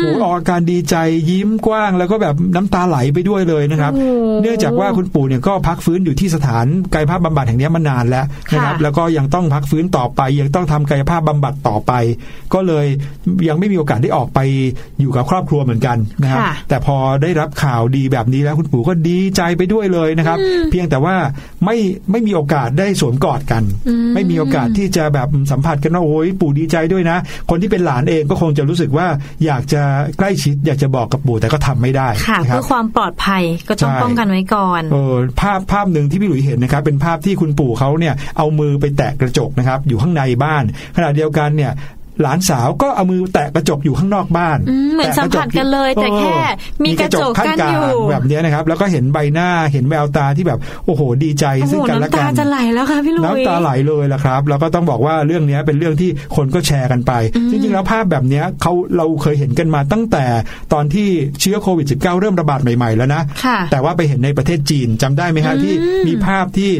โอ้โหออกอาการดีใจยิ้มกว้าง แล้วก็แบบน้ำตาไหลไปด้วยเลยนะครับโอ้เนื่องจากว่าคุณปู่เนี่ยก็พักฟื้นอยู่ที่สถานกายภาพบำบัดแห่งนี้มานานแล้วนะครับค่ะแล้วก็ยังต้องพักฟื้นต่อไป ยังต้องทำกายภาพบำบัดต่อไป ก็เลยยังไม่มีโอกาสได้ออกไปอยู่กับครอบครัวเหมือนกันนะครับค่ะแต่พอได้รับข่าวดีแบบนี้แล้วคุณปู่ก็ดีใจไปด้วยเลยนะครับ เพียงแต่ว่าไม่ไม่มีโอกาสได้สวมกอดกัน ไม่มีโอกาสที่จะแบบสัมผัสกันว่าโอ้ยปู่ดีใจด้วยนะ คนที่เป็นหลานเองก็คงจะรู้สึกว่าอยากจะใกล้ชิด อยากจะบอกกับปู่แต่ก็ทำไม่ได้ค่ะนะครัเพื่บอความปลอดภัยก็ต้องใช่ป้องกันไว้ก่อนเออภาพภาพหนึ่งที่พี่หลุยเห็นนะครับ เป็นภาพที่คุณปู่เขาเนี่ยเอามือไปแตะกระจกนะครับ อยู่ข้างในบ้าน ขณะเดียวกันเนี่ย หลานสาวก็เอามือแตะกระจกอยู่ข้างนอกบ้านอืมเหมือนแตะระจสัมผัสกันเลย แต่แค่ มีกระจกข้างกั้นอยู่แบบเนี้ยนะครับ แล้วก็เห็นใบหน้าเห็นแววตาที่แบบโอ้โห ดีใจโอ้โหซึ่งกันและน้ำกัตานจะไหลแล้วค่ะพี่ลุยน้ำตาไหลเลยละครับ แล้วก็ต้องบอกว่าเรื่องนี้เป็นเรื่องที่คนก็แชร์กันไป จริงๆแล้วภาพแบบเนี้ยเขาเราเคยเห็นกันมาตั้งแต่ตอนที่เชื้อโควิด -19 เริ่มระบาดใหม่ๆแล้วนะค่ะแต่ว่าไปเห็นในประเทศจีนจำได้ไหมฮะที่มีภาพที่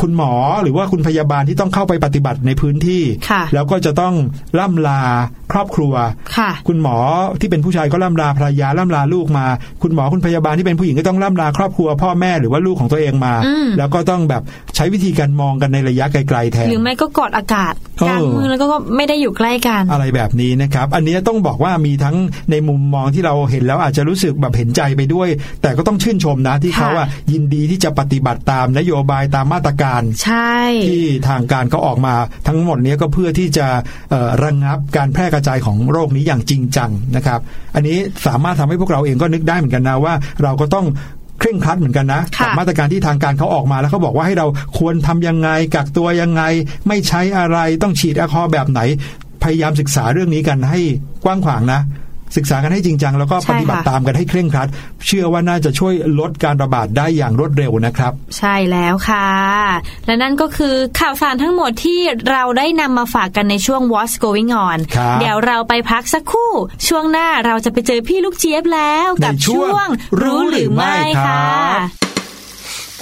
คุณหมอหรือว่าคุณพยาบาลที่ต้องเข้าไปปฏิบัติในพื้นที่ค่ะแล้วก็จะต้องล่ำลาครอบครัวค่ะคุณหมอที่เป็นผู้ชายก็ล่ำลาภรรยาล่ำลาลูกมา คุณหมอคุณพยาบาลที่เป็นผู้หญิงก็ต้องล่ำลาครอบครัว พ่อแม่หรือว่าลูกของตัวเองมาอืมแล้วก็ต้องแบบใช้วิธีการมองกันในระยะไกลๆแทนหรือไม่ก็กอดอากาศเออกลางเมืองแล้วก็ไม่ได้อยู่ใกล้กัน อะไรแบบนี้นะครับ อันนี้ต้องบอกว่ามีทั้งในมุมมองที่เราเห็นแล้วอาจจะรู้สึกแบบเห็นใจไปด้วย แต่ก็ต้องชื่นชมนะที่เขาอะยินดีที่จะปฏิบัติตามนโยบายตามมาตรการใช่ที่ทางการเขาออกมาทั้งหมดเนี้ยก็เพื่อที่จะเอ่อระงงับการแพร่กระจายของโรคนี้อย่างจริงจังนะครับ อันนี้สามารถทำให้พวกเราเองก็นึกได้เหมือนกันนะว่าเราก็ต้องเคร่งครัดเหมือนกันนะค่ะกัมาตรการที่ทางการเขาออกมาแล้วเขาบอกว่าให้เราควรทำยังไงกักตัวยังไง ไม่ใช้อะไรต้องฉีดแอลกอฮอล์แบบไหน พยายามศึกษาเรื่องนี้กันให้กว้างขวางนะ ศึกษากันให้จริงจังแล้วก็ใช่ปฏิบัติค่ะตามกันให้เคร่งครัด เชื่อว่าน่าจะช่วยลดการระบาดได้อย่างรวดเร็วนะครับ ใช่แล้วค่ะ และนั่นก็คือข่าวสารทั้งหมดที่เราได้นำมาฝากกันในช่วง What's Going On ครับเดี๋ยวเราไปพักสักครู่ ช่วงหน้าเราจะไปเจอพี่ลูกเจี๊ยบแล้วกับในช่วง รู้หรือไม่รู้หรือไม่ครัค่ะบ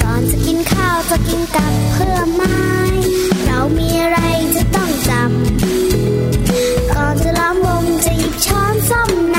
ก่อนจะกินข้าวจะกินกับเพื่อไม้ เรามีอะไรจะต้องจำก่อนจะล้อมวงจะหยิบช้อน ส้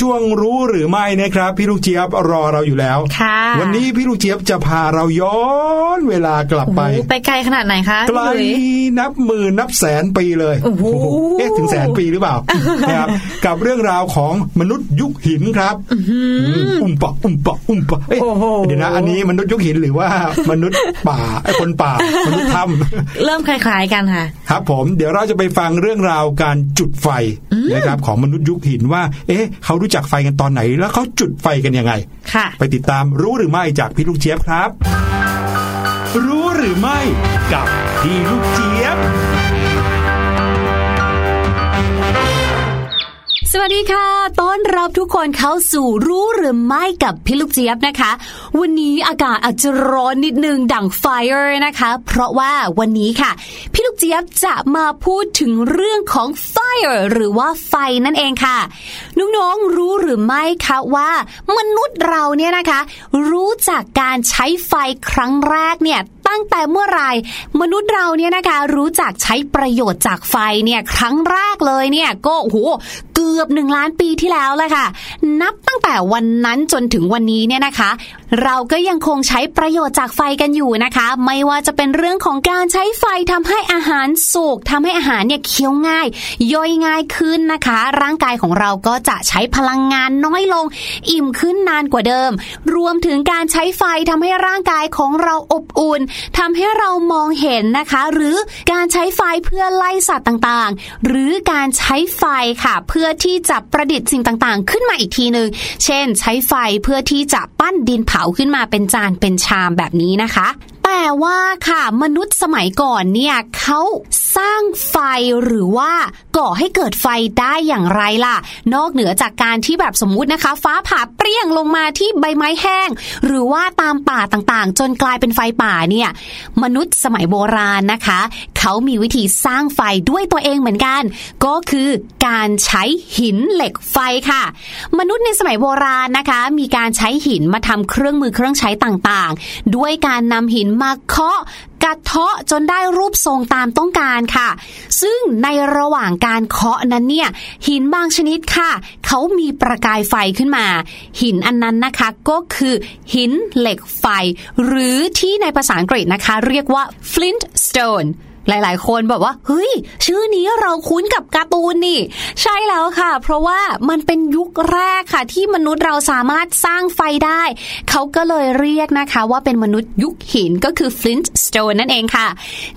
ช่วงรู้ รือไม่นะครับพี่ลูกเจี๊ยบรอเราอยู่แล้วค่ะวันนี้พี่ลูกเจี๊ยบจะพาเราย้อนเวลากลับโอ้โหไป ไปไกลขนาดไหนคะไกลพี่หลุยนับหมื่นนับแสนปีเลยโอ้โหเอ๊ะถึงแสนปีหรือเปล่านะครับกับเรื่องราวของมนุษย์ยุคหินครับอุ้มปะอุ้มปะอุ้มปะเอ๊ะโอ้โหเดี๋ยวนะอันนี้มนุษย์ยุคหินหรือว่ามนุษย์ป่าไอ้คนป่ามนุษย์ถ้ำเริ่มคล้ายๆกันค่ะ ครับผมเดี๋ยวเราจะไปฟังเรื่องราวการจุดไฟนะครับของมนุษย์ยุคหินว่า เอ๊ะเขารู้จักไฟกันตอนไหนแล้วเขาจุดไฟกันยังไง ค่ะ ไปติดตามรู้หรือไม่จากพี่ลูกเจี๊ยบครับ รู้หรือไม่กับพี่ลูกเจี๊ยบ สวัสดีค่ะ ต้อนรับทุกคนเข้าสู่รู้หรือไม่กับพี่ลูกเจี๊ยบนะคะ วันนี้อากาศอาจจะร้อนนิดนึงดั่งไฟนะคะ เพราะว่าวันนี้ค่ะ พี่ลูกเจี๊ยบจะมาพูดถึงเรื่องของ fire หรือว่าไฟนั่นเองค่ะ น้องๆรู้หรือไม่คะว่า มนุษย์เราเนี่ยนะคะ รู้จักการใช้ไฟครั้งแรกเนี่ย ตั้งแต่เมื่อไหร่มนุษย์เราเนี่ยนะคะ รู้จักใช้ประโยชน์จากไฟเนี่ยครั้งแรกเลยเนี่ยก็โหเกือบหนึ่งล้านปีที่แล้วเลยค่ะ นับตั้งแต่วันนั้นจนถึงวันนี้เนี่ยนะคะ เราก็ยังคงใช้ประโยชน์จากไฟกันอยู่นะคะ ไม่ว่าจะเป็นเรื่องของการใช้ไฟทำให้อาหารสุกทำให้อาหารเนี่ยเคี้ยวง่าย ย่อยง่ายขึ้นนะคะ ร่างกายของเราก็จะใช้พลังงานน้อยลง อิ่มขึ้นนานกว่าเดิม รวมถึงการใช้ไฟทำให้ร่างกายของเราอบอุ่นทำให้เรามองเห็นนะคะ หรือการใช้ไฟเพื่อไล่สัตว์ต่างๆ หรือการใช้ไฟค่ะ เพื่อที่จะประดิษฐ์สิ่งต่างๆ ขึ้นมาอีกทีหนึ่งเช่น ใช้ไฟเพื่อที่จะปั้นดินเผาขึ้นมาเป็นจานเป็นชามแบบนี้นะคะ แต่ว่าค่ะมนุษย์สมัยก่อนเนี่ยเขาสร้างไฟหรือว่าก่อให้เกิดไฟได้อย่างไรล่ะ นอกเหนือจากการที่แบบสมมุตินะคะ ฟ้าผ่าเปรี้ยงลงมาที่ใบไม้แห้ง หรือว่าตามป่าต่างๆ จนกลายเป็นไฟป่าเนี่ยมนุษย์สมัยโบราณนะคะ เขามีวิธีสร้างไฟด้วยตัวเองเหมือนกัน ก็คือการใช้หินเหล็กไฟค่ะ มนุษย์ในสมัยโบราณนะคะ มีการใช้หินมาทำเครื่องมือเครื่องใช้ต่างๆ ด้วยการนำหินมาเคาะกระเทาะจนได้รูปทรงตามต้องการค่ะ ซึ่งในระหว่างการเคาะนั้นเนี่ย หินบางชนิดค่ะ เขามีประกายไฟขึ้นมา หินอันนั้นนะคะก็คือหินเหล็กไฟ หรือที่ในภาษาอังกฤษนะคะ เรียกว่า flint stone หลาย ๆ คนบอกว่า เฮ้ย ชื่อนี้เราคุ้นกับการ์ตูนนี่ ใช่แล้วค่ะ เพราะว่ามันเป็นยุคแรกค่ะ ที่มนุษย์เราสามารถสร้างไฟได้ เขาก็เลยเรียกนะคะว่าเป็นมนุษย์ยุคหินก็คือ flint stone นั่นเองค่ะ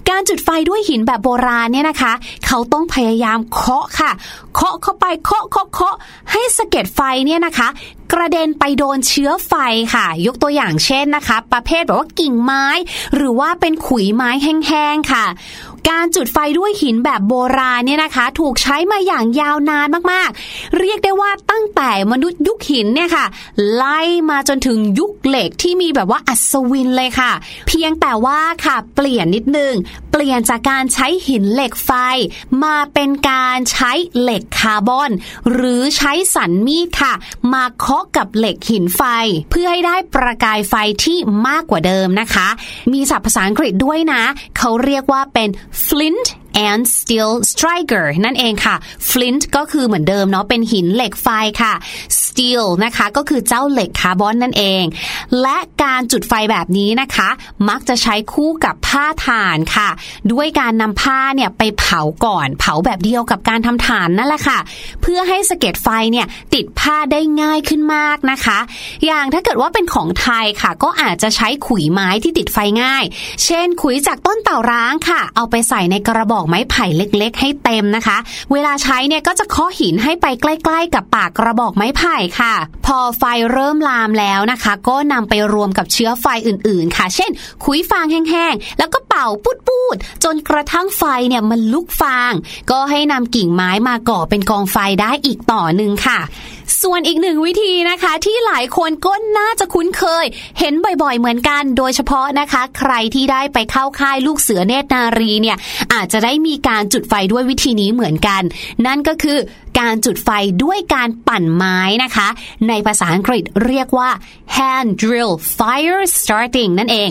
การจุดไฟด้วยหินแบบโบราณเนี่ยนะคะ เขาต้องพยายามเคาะค่ะ เคาะเข้าไปเคาะเคาะเคาะให้สะเก็ดไฟเนี่ยนะคะ กระเด็นไปโดนเชื้อไฟค่ะ ยกตัวอย่างเช่นนะคะ ประเภทแบบว่ากิ่งไม้ หรือว่าเป็นขุยไม้แห้งๆค่ะ การจุดไฟด้วยหินแบบโบราณเนี่ยนะคะ ถูกใช้มาอย่างยาวนานมากๆ เรียกได้ว่าตั้งแต่มนุษย์ยุคหินเนี่ยค่ะ ไล่มาจนถึงยุคเหล็กที่มีแบบว่าอัศวินเลยค่ะ เพียงแต่ว่าค่ะเปลี่ยนนิดนึง เปลี่ยนจากการใช้หินเหล็กไฟ มาเป็นการใช้เหล็กคาร์บอน หรือใช้สันมีดค่ะ มาเคาะกับเหล็กหินไฟ เพื่อให้ได้ประกายไฟที่มากกว่าเดิมนะคะ มีศัพท์ภาษาอังกฤษด้วยนะ เขาเรียกว่าเป็น flint and steel striker นั่นเองค่ะ flint ก็คือเหมือนเดิมเนาะเป็นหินเหล็กไฟค่ะ steel นะคะก็คือเจ้าเหล็กคาร์บอนนั่นเอง และการจุดไฟแบบนี้นะคะ มักจะใช้คู่กับผ้าถ่านค่ะ ด้วยการนำผ้าเนี่ยไปเผาก่อน เผาแบบเดียวกับการทำถ่านนั่นแหละค่ะ เพื่อให้สะเก็ดไฟเนี่ยติดผ้าได้ง่ายขึ้นมากนะคะ อย่างถ้าเกิดว่าเป็นของไทยค่ะ ก็อาจจะใช้ขุยไม้ที่ติดไฟง่าย เช่น ขุยจากต้นเต่าร้างค่ะ เอาไปใส่ในกระบอกไม้ไผ่เล็ก ๆ ให้เต็มนะคะ เวลาใช้เนี่ยก็จะเคาะหินให้ไปใกล้ ๆ กับปากกระบอกไม้ไผ่ค่ะ พอไฟเริ่มลามแล้วนะคะ ก็นำไปรวมกับเชื้อไฟอื่นๆ ค่ะ เช่นขุยฟางแห้งๆ แล้วก็เป่าปูดๆจนกระทั่งไฟเนี่ยมันลุกฟาง ก็ให้นำกิ่งไม้มาก่อเป็นกองไฟได้อีกต่อหนึ่งค่ะ ส่วนอีกหนึ่งวิธีนะคะ ที่หลายคนก็น่าจะคุ้นเคย เห็นบ่อยๆ เหมือนกัน โดยเฉพาะนะคะ ใครที่ได้ไปเข้าค่ายลูกเสือเนตรนารีเนี่ยอาจจะได้มีการจุดไฟด้วยวิธีนี้เหมือนกัน นั่นก็คือ การจุดไฟด้วยการปั่นไม้นะคะ ในภาษาอังกฤษเรียกว่า hand drill fire starting นั่นเอง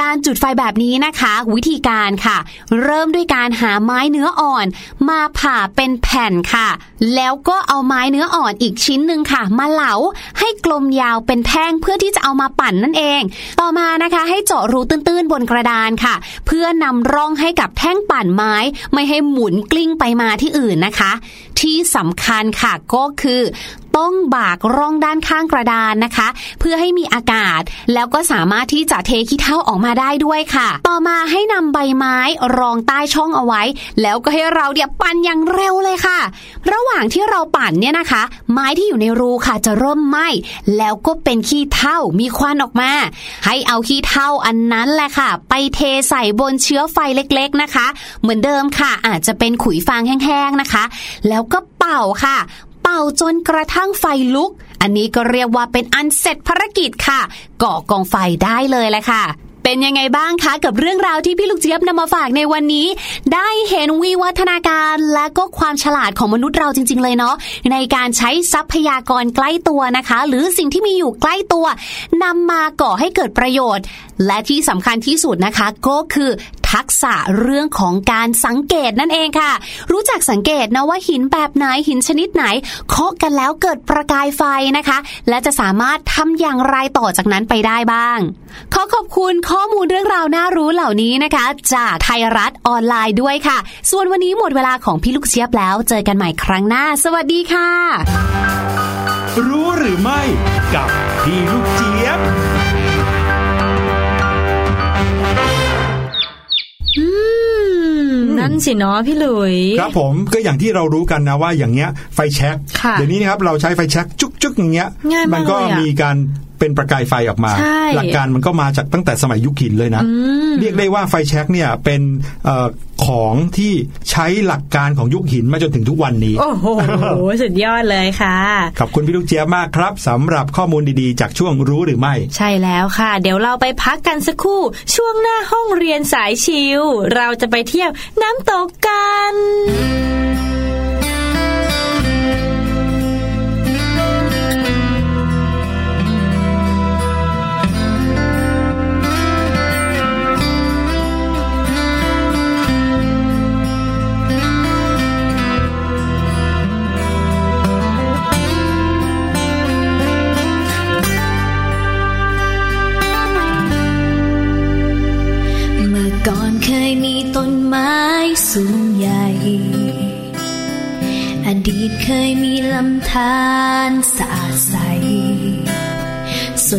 การจุดไฟแบบนี้นะคะ วิธีการค่ะ เริ่มด้วยการหาไม้เนื้ออ่อน มาผ่าเป็นแผ่นค่ะ แล้วก็เอาไม้เนื้ออ่อนอีกชิ้นหนึ่งค่ะ มาเหลาให้กลมยาวเป็นแท่งเพื่อที่จะเอามาปั่นนั่นเอง ต่อมานะคะให้เจาะรูตื้นๆบนกระดานค่ะ เพื่อนำร่องให้กับแท่งปั่นไม้ ไม่ให้หมุนกลิ้งไปมาที่อื่นนะคะ ที่สำคัญค่ะก็คือ ต้องบากร่องด้านข้างกระดานนะคะ เพื่อให้มีอากาศ แล้วก็สามารถที่จะเทขี้เถ้าออกมาได้ด้วยค่ะ ต่อมาให้นำใบไม้รองใต้ช่องเอาไว้ แล้วก็ให้เราเดี๋ยวปั่นอย่างเร็วเลยค่ะ ระหว่างที่เราปั่นเนี่ยนะคะ ไม้ที่อยู่ในรูค่ะจะเริ่มไหม้แล้วก็เป็นขี้เถ้ามีควันออกมา ให้เอาขี้เถ้าอันนั้นแหละค่ะ ไปเทใส่บนเชื้อไฟเล็กๆนะคะ เหมือนเดิมค่ะ อาจจะเป็นขุยฟางแห้งๆนะคะ แล้วก็เป่าค่ะ เป่าจนกระทั่งไฟลุก อันนี้ก็เรียกว่าเป็นอันเสร็จภารกิจค่ะ ก่อกองไฟได้เลยแหละค่ะเป็นยังไงบ้างคะกับเรื่องราวที่พี่ลูกเจี๊ยบนำมาฝากในวันนี้ ได้เห็นวิวัฒนาการและก็ความฉลาดของมนุษย์เราจริง ๆ เลยเนาะในการใช้ทรัพยากรใกล้ตัวนะคะ หรือสิ่งที่มีอยู่ใกล้ตัวนำมาก่อให้เกิดประโยชน์ และที่สำคัญที่สุดนะคะก็คือทักษะเรื่องของการสังเกตนั่นเองค่ะ รู้จักสังเกตนะว่าหินแบบไหนหินชนิดไหนเคาะกันแล้วเกิดประกายไฟนะคะ และจะสามารถทำอย่างไรต่อจากนั้นไปได้บ้าง ขอขอบคุณข้อมูลเรื่องราวน่ารู้เหล่านี้นะคะ จากไทยรัฐออนไลน์ด้วยค่ะ ส่วนวันนี้หมดเวลาของพี่ลูกเชียบแล้ว เจอกันใหม่ครั้งหน้า สวัสดีค่ะ รู้หรือไม่กับพี่ลูกเจี๊ยบ นั่นสิเนาะพี่หลุย ครับผมก็อย่างที่เรารู้กันนะว่าอย่างเงี้ยไฟแช็กค่ะเดี๋ยวนี้นะครับเราใช้ไฟแช็กจุกๆอย่างเงี้ยง่ายมากมันก็เลยอะมีการ เป็นประกายไฟออกมาใช่หลักการมันก็มาจากตั้งแต่สมัยยุคหินเลยนะ เรียกได้ว่าไฟแช็กเนี่ยเป็นเออของที่ใช้หลักการของยุคหินมาจนถึงทุกวันนี้ โอ้โห สุดยอดเลยค่ะ ขอบคุณพี่ลูกเจี๊ยบมากครับสำหรับข้อมูลดีๆ จากช่วงรู้หรือไม่ ใช่แล้วค่ะ เดี๋ยวเราไปพักกันสักครู่ ช่วงหน้าห้องเรียนสายชิว เราจะไปเที่ยวน้ำตกกัน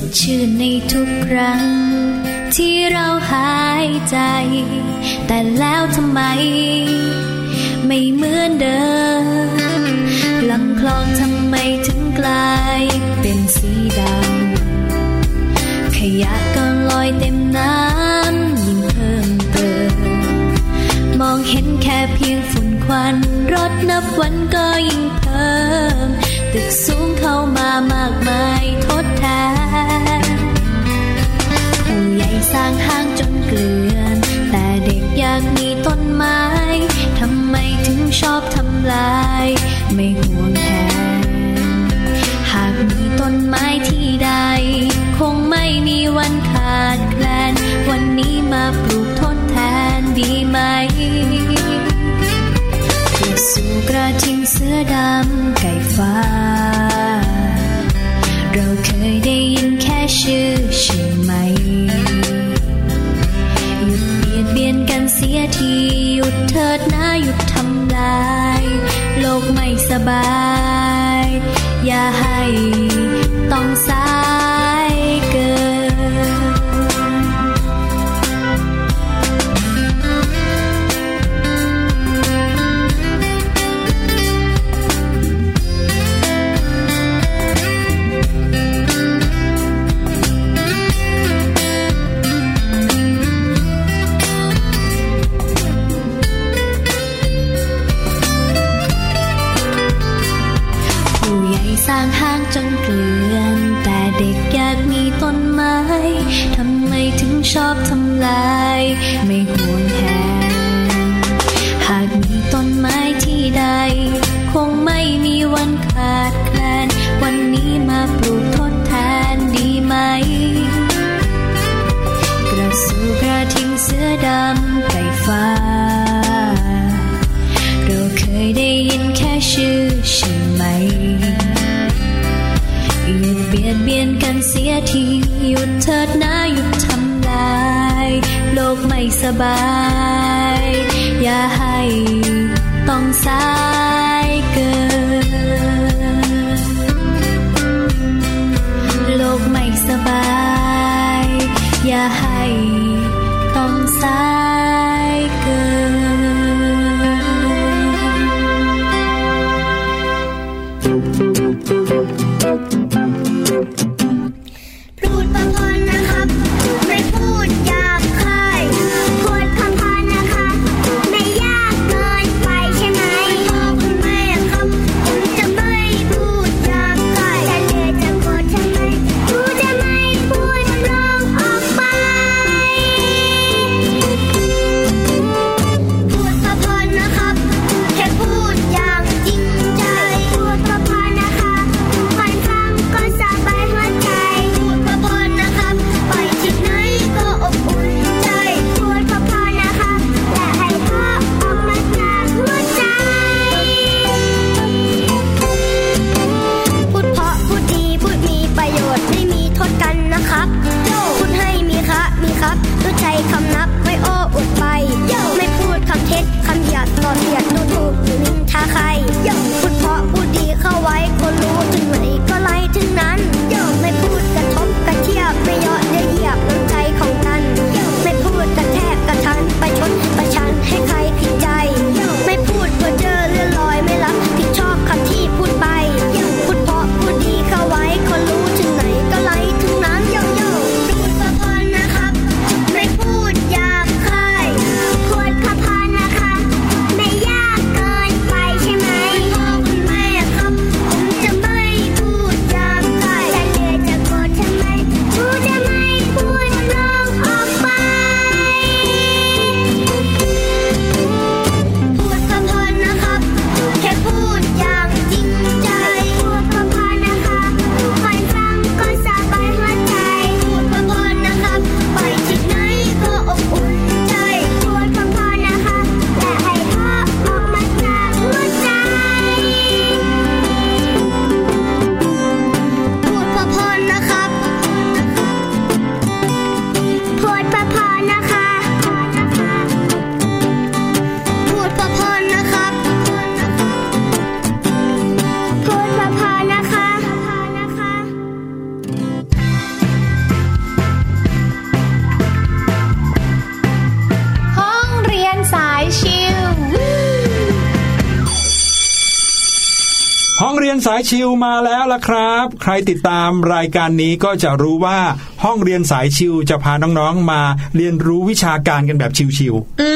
ดชื่นในทุกครั้ง ที่เราหายใจ แต่แล้วทำไม ไม่เหมือน บาย อย่าให้ต้องสา สายชิวมาแล้วล่ะครับ ใครติดตามรายการนี้ก็จะรู้ว่าห้องเรียนสายชิวจะพาน้องๆมาเรียนรู้วิชาการกันแบบชิวอื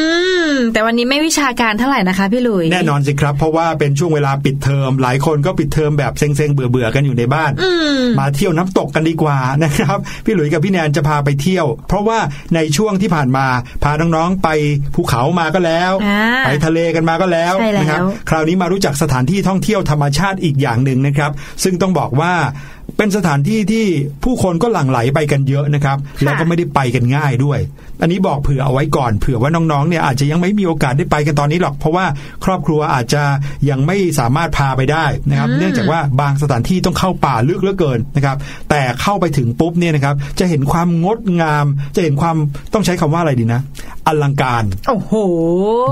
มแต่วันนี้ไม่วิชาการเท่าไหร่นะคะพี่หลุยๆแน่นอนสิครับ เพราะว่าเป็นช่วงเวลาปิดเทอม หลายคนก็ปิดเทอมแบบเซ็งๆเบื่อๆกันอยู่ในบ้านอืมมาเที่ยวน้ำตกกันดีกว่านะครับ พี่หลุยกับพี่แนนจะพาไปเที่ยว เพราะว่าในช่วงที่ผ่านมาพาน้องๆไปภูเขามาก็แล้วอ่าไปทะเลกันมาก็แล้วใช่แล้วนะครับ คราวนี้มารู้จักสถานที่ท่องเที่ยวธรรมชาติอีกอย่างหนึ่งนะครับ ซึ่งต้องบอกว่าเป็นสถานที่ที่ผู้คนก็หลั่งไหลไปกันเยอะนะครับ แล้วก็ไม่ได้ไปกันง่ายด้วย อันนี้บอกเผื่อเอาไว้ก่อนเผื่อว่าน้องๆเนี่ยอาจจะยังไม่มีโอกาสได้ไปกันตอนนี้หรอก เพราะว่าครอบครัวอาจจะยังไม่สามารถพาไปได้นะครับ เนื่องจากว่าบางสถานที่ต้องเข้าป่าลึกเหลือเกินนะครับ แต่เข้าไปถึงปุ๊บเนี่ยนะครับจะเห็นความงดงาม จะเห็นความต้องใช้คำว่าอะไรดีนะอลังการโอ้โห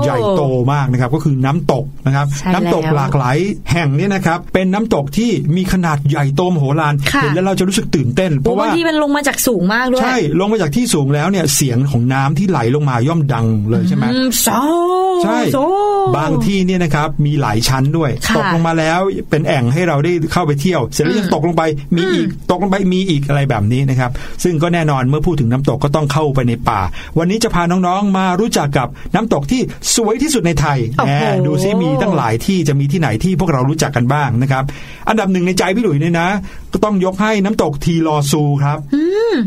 ใหญ่โตมากนะครับก็คือน้ำตกนะครับใช่น้ำตกแล้วหลากหลายแห่งเนี่ยนะครับ เป็นน้ำตกที่มีขนาดใหญ่โตมโหฬารค่ะเห็นแล้วเราจะรู้สึกตื่นเต้น เพโอ้ราะบาว่างทีมันลงมาจากสูงมากด้วยใช่ลงมาจากที่สูงแล้วเนี่ยเสียงของของน้ำที่ไหลลงมาย่อมดังเลยใช่ไหมอืโซใช่โซบางที่เนี่ยนะครับมีหลายชั้นด้วยค่ะตกลงมาแล้วเป็นแอ่งให้เราได้เข้าไปเที่ยว เสร็จแล้วยังตกลงไปมีอีกตกลงไปมีอีกอะไรแบบนี้นะครับ ซึ่งก็แน่นอนเมื่อพูดถึงน้ำตกก็ต้องเข้าไปในป่า วันนี้จะพาน้องๆมารู้จักกับน้ำตกที่สวยที่สุดในไทยโอ้แหโหมดูซิมีตั้งหลายที่จะมีที่ไหนที่พวกเรารู้จักกันบ้างนะครับ อันดับหนึ่งในใจพี่หลุยเนี่ยนะ ก็ต้องยกให้น้ำตกทีลอซูครับ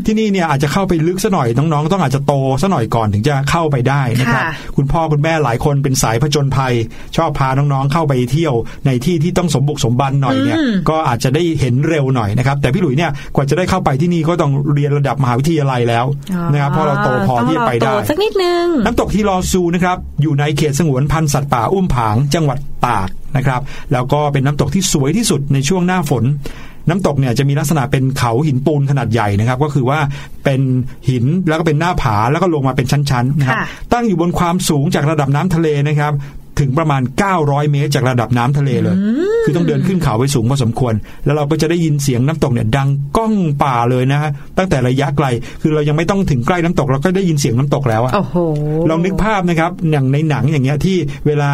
ที่นี่เนี่ยอาจจะเข้าไปลึกซะหน่อยน้องๆ ต้องอาจจะโตซะหน่อยก่อนถึงจะเข้าไปได้นะครับค่ะคุณพ่อคุณแม่หลายคนเป็นสายผจญภัย ชอบพาน้องๆเข้าไปเที่ยวในที่ที่ต้องสมบุกสมบันหน่อยเนี่ยอืมก็อาจจะได้เห็นเร็วหน่อยนะครับ แต่พี่หลุยเนี่ยกว่าจะได้เข้าไปที่นี่ก็ต้องเรียนระดับมหาวิทยาลัยแล้วนะครับเพราะเราโตพอที่จะไปได้ต้องรอโตสักนิดนึง น้ำตกทีลอซูนะครับอยู่ในเขตสงวนพันธุ์สัตว์ป่าอุ้มผางจังหวัดตากนะครับ แล้วก็เป็นน้ำตกที่สวยที่สุดในช่วงหน้าฝน น้ำตกเนี่ยจะมีลักษณะเป็นเขาหินปูนขนาดใหญ่นะครับ ก็คือว่าเป็นหินแล้วก็เป็นหน้าผาแล้วก็ลงมาเป็นชั้นๆนะครับค่ะตั้งอยู่บนความสูงจากระดับน้ำทะเลนะครับ ถึงประมาณ 900 เมตรจากระดับน้ำทะเลเลย คือต้องเดินขึ้นเขาไปสูงพอสมควร แล้วเราก็จะได้ยินเสียงน้ำตกเนี่ยดังก้องป่าเลยนะฮะ ตั้งแต่ระยะไกล คือเรายังไม่ต้องถึงใกล้น้ำตกเราก็ได้ยินเสียงน้ำตกแล้วอะโอ้โหลองนึกภาพนะครับ อย่างในหนังอย่างเงี้ยที่เวลา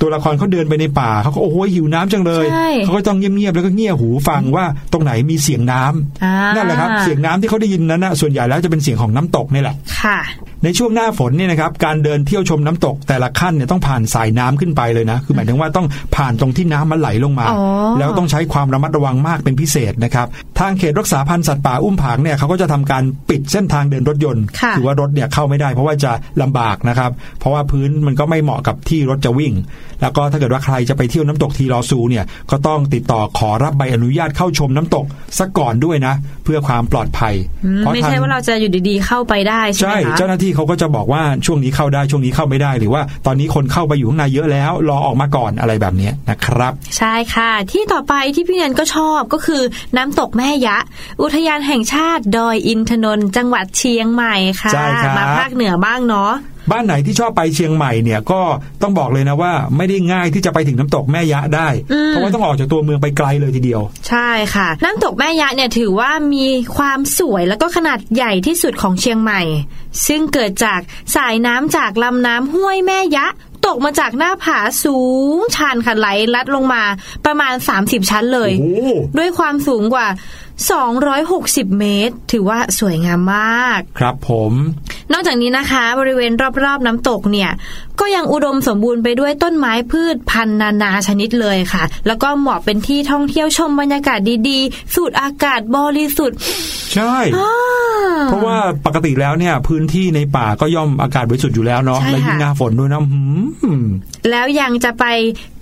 ตัวละครเขาเดินไปในป่าเขาก็โอ้โหหิวน้ำจังเลยใช่เขาก็ต้องเงียบๆแล้วก็เงี่ยหูฟังว่าตรงไหนมีเสียงน้ำอ่านั่นแหละครับ เสียงน้ำที่เขาได้ยินนั้นนะส่วนใหญ่แล้วจะเป็นเสียงของน้ำตกนี่แหละค่ะ ในช่วงหน้าฝนเนี่ยนะครับการเดินเที่ยวชมน้ำตกแต่ละขั้นเนี่ยต้องผ่านสายน้ำขึ้นไปเลยนะ คือหมายถึงว่าต้องผ่านตรงที่น้ำมันไหลลงมาอ๋อแล้วต้องใช้ความระมัดระวังมากเป็นพิเศษนะครับทางเขตรักษาพันธุ์สัตว์ป่าอุ้มผางเนี่ยเขาก็จะทำการปิดเส้นทางเดินรถยนต์ค่ะอว่ารถเนี่ยเข้าไม่ได้ เพราะว่าจะลำบากนะครับ เพราะว่าพื้นมันก็ไม่เหมาะกับที่รถจะวิ่ง แล้วก็ถ้าเกิดว่าใครจะไปเที่ยวน้ำตกทีลอซูเนี่ยก็ต้องติดต่อขอรับใบอนุญาตเข้าชมน้ำตกซะก่อนด้วยนะ เพื่อความปลอดภัยอืมเพราะไม่ทางใช่ว่าเราจะอยู่ดีๆเข้าไปได้ใช่ไหใช่มคะเจ้าหน้าที่เขาก็จะบอกว่าช่วงนี้เข้าได้ช่วงนี้เข้าไม่ได้ หรือว่าตอนนี้คนเข้าไปอยู่ข้างในเยอะแล้ว รอออกมาก่อนอะไรแบบเนี้ยนะครับ ใช่ค่ะ ที่ต่อไปที่พี่แนนก็ชอบก็คือน้ำตกแม่ยะ อุทยานแห่งชาติดอยอินทนนท์จังหวัดเชียงใหม่ค่ะใช่ครับมาภาคเหนือบ้างเนาะ บ้านไหนที่ชอบไปเชียงใหม่เนี่ยก็ต้องบอกเลยนะว่า ไม่ได้ง่ายที่จะไปถึงน้ำตกแม่ยะได้อืมเพราะว่าต้องออกจากตัวเมืองไปไกลเลยทีเดียว ใช่ค่ะ น้ำตกแม่ยะเนี่ยถือว่ามีความสวยแล้วก็ขนาดใหญ่ที่สุดของเชียงใหม่ ซึ่งเกิดจากสายน้ำจากลำน้ำห้วยแม่ยะตกมาจากหน้าผาสูงชันค่ะไหลลัดลงมาประมาณ 30 ชั้นเลยโอ้โหด้วยความสูงกว่า 260 เมตร ถือว่าสวยงามมาก ครับผม นอกจากนี้นะคะ บริเวณรอบๆน้ำตกเนี่ยก็ยังอุดมสมบูรณ์ไปด้วยต้นไม้พืชพันธุ์นานาชนิดเลยค่ะ แล้วก็เหมาะเป็นที่ท่องเที่ยวชมบรรยากาศดีๆ สูดอากาศบริสุทธิ์ ใช่ เพราะว่าปกติแล้วเนี่ย พื้นที่ในป่าก็ย่อมอากาศบริสุทธิ์อยู่แล้วเนาะใช่ค่ะและยิ่งหน้าฝนด้วยนะหืมแล้วยังจะไป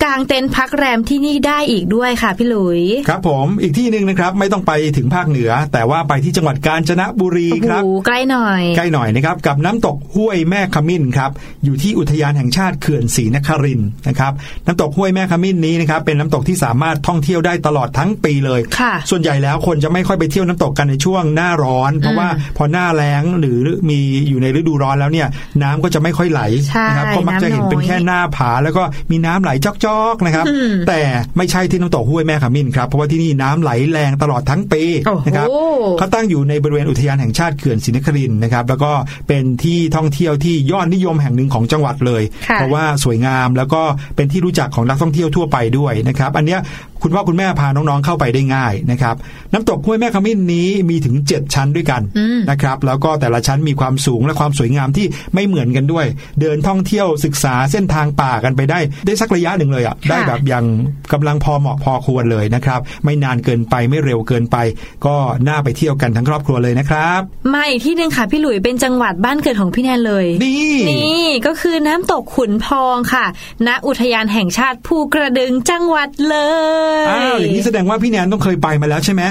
กางเต็นท์พักแรมที่นี่ได้อีกด้วยค่ะพี่หลุย ครับผมอีกที่หนึ่งนะครับ ไม่ต้องไปถึงภาคเหนือ แต่ว่าไปที่จังหวัดกาญจนบุรีโอ้ครับโหใกล้หน่อย ใกล้หน่อยนะครับกับน้ำตกห้วยแม่ขมิ้นครับ อยู่ที่อุทยานแห่งชาติเขื่อนศรีนครินทร์นะครับน้ำตกห้วยแม่ขมิ้นนี้นะครับเป็นน้ำตกที่สามารถท่องเที่ยวได้ตลอดทั้งปีเลยค่ะส่วนใหญ่แล้วคนจะไม่ค่อยไปเที่ยวน้ำตกกันในช่วงหน้าร้อน เพราะว่าพอหน้าแล้งหรือมีอยู่ในฤดูร้อนแล้วเนี่ยน้ำก็จะไม่ค่อยไหลใช่นะครับก็มักจะเห็นน้ำน้อยเป็นแค่หน้าผา แล้วก็มีน้ำไหลจอกๆนะครับอืมแต่ไม่ใช่ที่น้ำตกห้วยแม่ขมิ้นครับเพราะว่าที่นี่น้ำไหลแรงตลอดทั้งปีโอ้โหนะครับเขาตั้งอยู่ในบริเวณอุทยานแห่งชาติเขื่อนศรีนครินทร์นะครับแล้วก็เป็นที่ท่องเที่ยวที่ยอดนิยมแห่งหนึ่งของจังหวัดเลยค่ะเพราะว่าสวยงามแล้วก็เป็นที่รู้จักของนักท่องเที่ยวทั่วไปด้วยนะครับ อันเนี้ย คุณพ่อคุณแม่พาน้องๆเข้าไปได้ง่ายนะครับ น้ำตกห้วยแม่ขมิ้นนี้มีถึง 7 ชั้นด้วยกันอืมนะครับ แล้วก็แต่ละชั้นมีความสูงและความสวยงามที่ไม่เหมือนกันด้วย เดินท่องเที่ยวศึกษาเส้นทางป่ากันไปได้ ได้สักระยะหนึ่งเลยอะได้แบบอย่างกำลังพอเหมาะพอควรเลยนะครับ ไม่นานเกินไปไม่เร็วเกินไป ก็น่าไปเที่ยวกันทั้งครอบครัวเลยนะครับมาอีกที่หนึ่งค่ะพี่หลุยเป็นจังหวัดบ้านเกิดของพี่แนนเลยนี่นี่ก็คือน้ำตกขุนพองค่ะ ณอุทยานแห่งชาติภูกระดึงจังหวัดเลยอ้าวอย่างนี้แสดงว่าพี่แนนต้องเคยไปมาแล้วใช่ไหม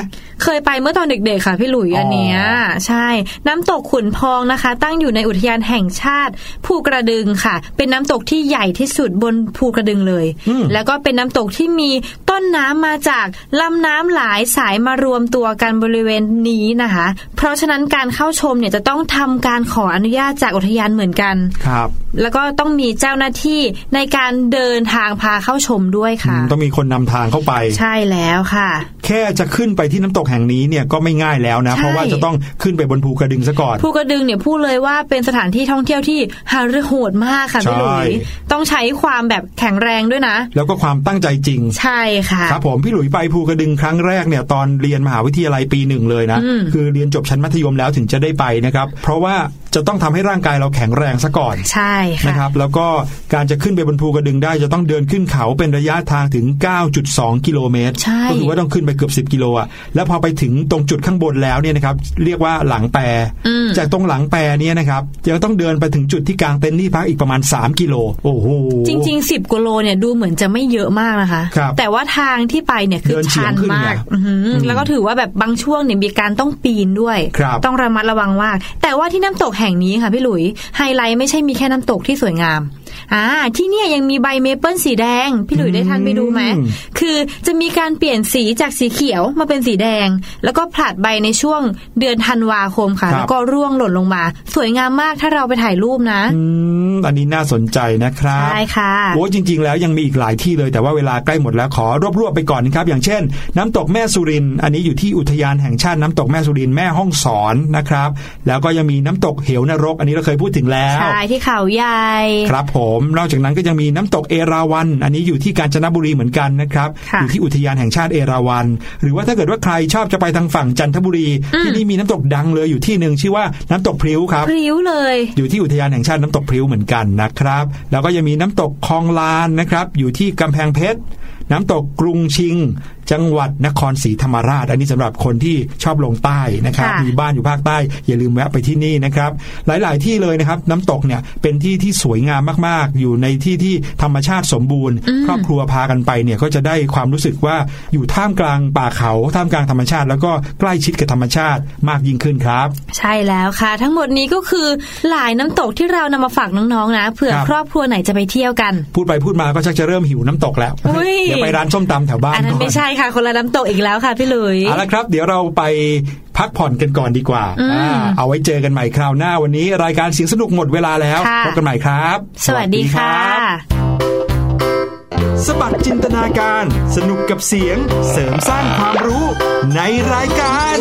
เคยไปเมื่อตอนเด็กๆค่ะพี่หลุยอ๋ออัอันเนี้ยใช่ น้ำตกขุนพองนะคะ ตั้งอยู่ในอุทยานแห่งชาติ ภูกระดึงค่ะ เป็นน้ำตกที่ใหญ่ที่สุดบนภูกระดึงเลยอืมแล้วก็เป็นน้ำตกที่มีต้นน้ำมาจากลำน้ำหลายสายมารวมตัวกันบริเวณนี้นะคะ เพราะฉะนั้นการเข้าชมเนี่ยจะต้องทำการขออนุญาตจากอุทยานเหมือนกันครับ แล้วก็ต้องมีเจ้าหน้าที่ในการเดินทางพาเข้าชมด้วยอืค่ะมต้องมีคนนำทางเข้าไปไป ใช่แล้วค่ะ แค่จะขึ้นไปที่น้ำตกแห่งนี้เนี่ยก็ไม่ง่ายแล้วนะใช่เพราะว่าจะต้องขึ้นไปบนภูกระดึงซะก่อน ภูกระดึงเนี่ยพูดเลยว่าเป็นสถานที่ท่องเที่ยวที่หาเรือโหดมากค่ะพี่หลุยใช่ต้องใช้ความแบบแข็งแรงด้วยนะ แล้วก็ความตั้งใจจริง ใช่ค่ะครับผมพี่หลุยไปภูกระดึงครั้งแรกเนี่ยตอนเรียนมหาวิทยาลัยปีหนึ่งเลยนะอืมคือเรียนจบชั้นมัธยมแล้วถึงจะได้ไปนะครับ เพราะว่าจะต้องทำให้ร่างกายเราแข็งแรงซะก่อน ใช่ค่ะนะครับ แล้วก็การจะขึ้นไปบนภูกระดึงได้จะต้องเดินขึ้นเขาเป็นระยะทางถึง 9.2กิโลเมตรใช่ก็คือว่าต้องขึ้นไปเกือบ10กิโลอะแล้วพอไปถึงตรงจุดข้างบนแล้วเนี่ยนะครับเรียกว่าหลังแปรอืมจากตรงหลังแปรเนี่ยนะครับจะต้องเดินไปถึงจุดที่กลางเต็นท์ที่พักอีกประมาณ 3 กิโลโอ้โหจริง ๆ 10กิโลเนี่ยดูเหมือนจะไม่เยอะมากนะคะครับแต่ว่าทางที่ไปเนี่ยคือเดินเฉียชังนขึ้นมากไงอื้อหืออมแล้วก็ถือว่าแบบบางช่วงเนี่ยมีการต้องปีนด้วยครับต้องระมัดระวังมาก แต่ว่าที่น้ำตกแห่งนี้ค่ะพี่หลุยไฮไลท์ไม่ใช่มีแค่น้ำตกที่สวยงาม อ่าที่เนี่ยยังมีใบเมเปิลสีแดง พี่หลุยได้ทันไปดูไหมอืมคือจะมีการเปลี่ยนสีจากสีเขียวมาเป็นสีแดง แล้วก็ผลัดใบในช่วงเดือนธันวาคมค่ะครับแล้วก็ร่วงหล่นลงมา สวยงามมากถ้าเราไปถ่ายรูปนะอืมอันนี้น่าสนใจนะครับใช่ค่ะโอ้จริง ๆ แล้วยังมีอีกหลายที่เลยแต่ว่าเวลาใกล้หมดแล้วขอรวบรวบไปก่อนนะครับ อย่างเช่น น้ำตกแม่สุรินทร์อันนี้อยู่ที่อุทยานแห่งชาติน้ำตกแม่สุรินทร์แม่ฮ่องสอนนะครับ แล้วก็ยังมีน้ำตกเหวนรก อันนี้เราเคยพูดถึงแล้วใช่ที่เขาใหญ่ครับผมนอกจากนั้นก็ยังมีน้ำตกเอราวัณอันนี้อยู่ที่กาญจนบุรีเหมือนกันนะครับค่ะอยู่ที่อุทยานแห่งชาติเอราวัณหรือว่าถ้าเกิดว่าใครชอบจะไปทางฝั่งจันทบุรี ที่นี่มีน้ำตกดังเลยอยู่ที่หนึ่งชื่อว่าน้ำตกพริ้วครับพริ้วเลย อยู่ที่อุทยานแห่งชาติน้ำตกพริ้วเหมือนกันนะครับ แล้วก็ยังมีน้ำตกคลองลานนะครับ อยู่ที่กำแพงเพชรน้ำตกกรุงชิง จังหวัดนครศรีธรรมราช อันนี้สำหรับคนที่ชอบลงใต้นะครับค่ะมีบ้านอยู่ภาคใต้ อย่าลืมแวะไปที่นี่นะครับ หลาย ๆ ที่เลยนะครับ น้ำตกเนี่ยเป็นที่ที่สวยงามมาก ๆ อยู่ในที่ที่ธรรมชาติสมบูรณ์ ครอบครัวพากันไปเนี่ยก็จะได้ความรู้สึกว่าอยู่ท่ามกลางป่าเขาท่ามกลางธรรมชาติ แล้วก็ใกล้ชิดกับธรรมชาติมากยิ่งขึ้นครับ ใช่แล้วค่ะ ทั้งหมดนี้ก็คือหลายน้ำตกที่เรานำมาฝากน้อง ๆ นะเผื่อครับครอบครัวไหนจะไปเที่ยวกัน พูดไปพูดมาก็ชักจะเริ่มหิวน้ำตกแล้วอุ๊ยเดี๋ยวไปร้านส้มตำแถวบ้านอันนั้นก่ไม่ใช่ค่ะ คนละน้ำตกอีกแล้วค่ะพี่หลุยเอาละครับ เดี๋ยวเราไปพักผ่อนกันก่อนดีกว่าอืมอ่า เอาไว้เจอกันใหม่คราวหน้าวันนี้รายการเสียงสนุกหมดเวลาแล้วค่ะพบกันใหม่ครับ สวัสดีค่ะ สบัดจินตนาการ สนุกกับเสียง เสริมสร้างความรู้ในรายการ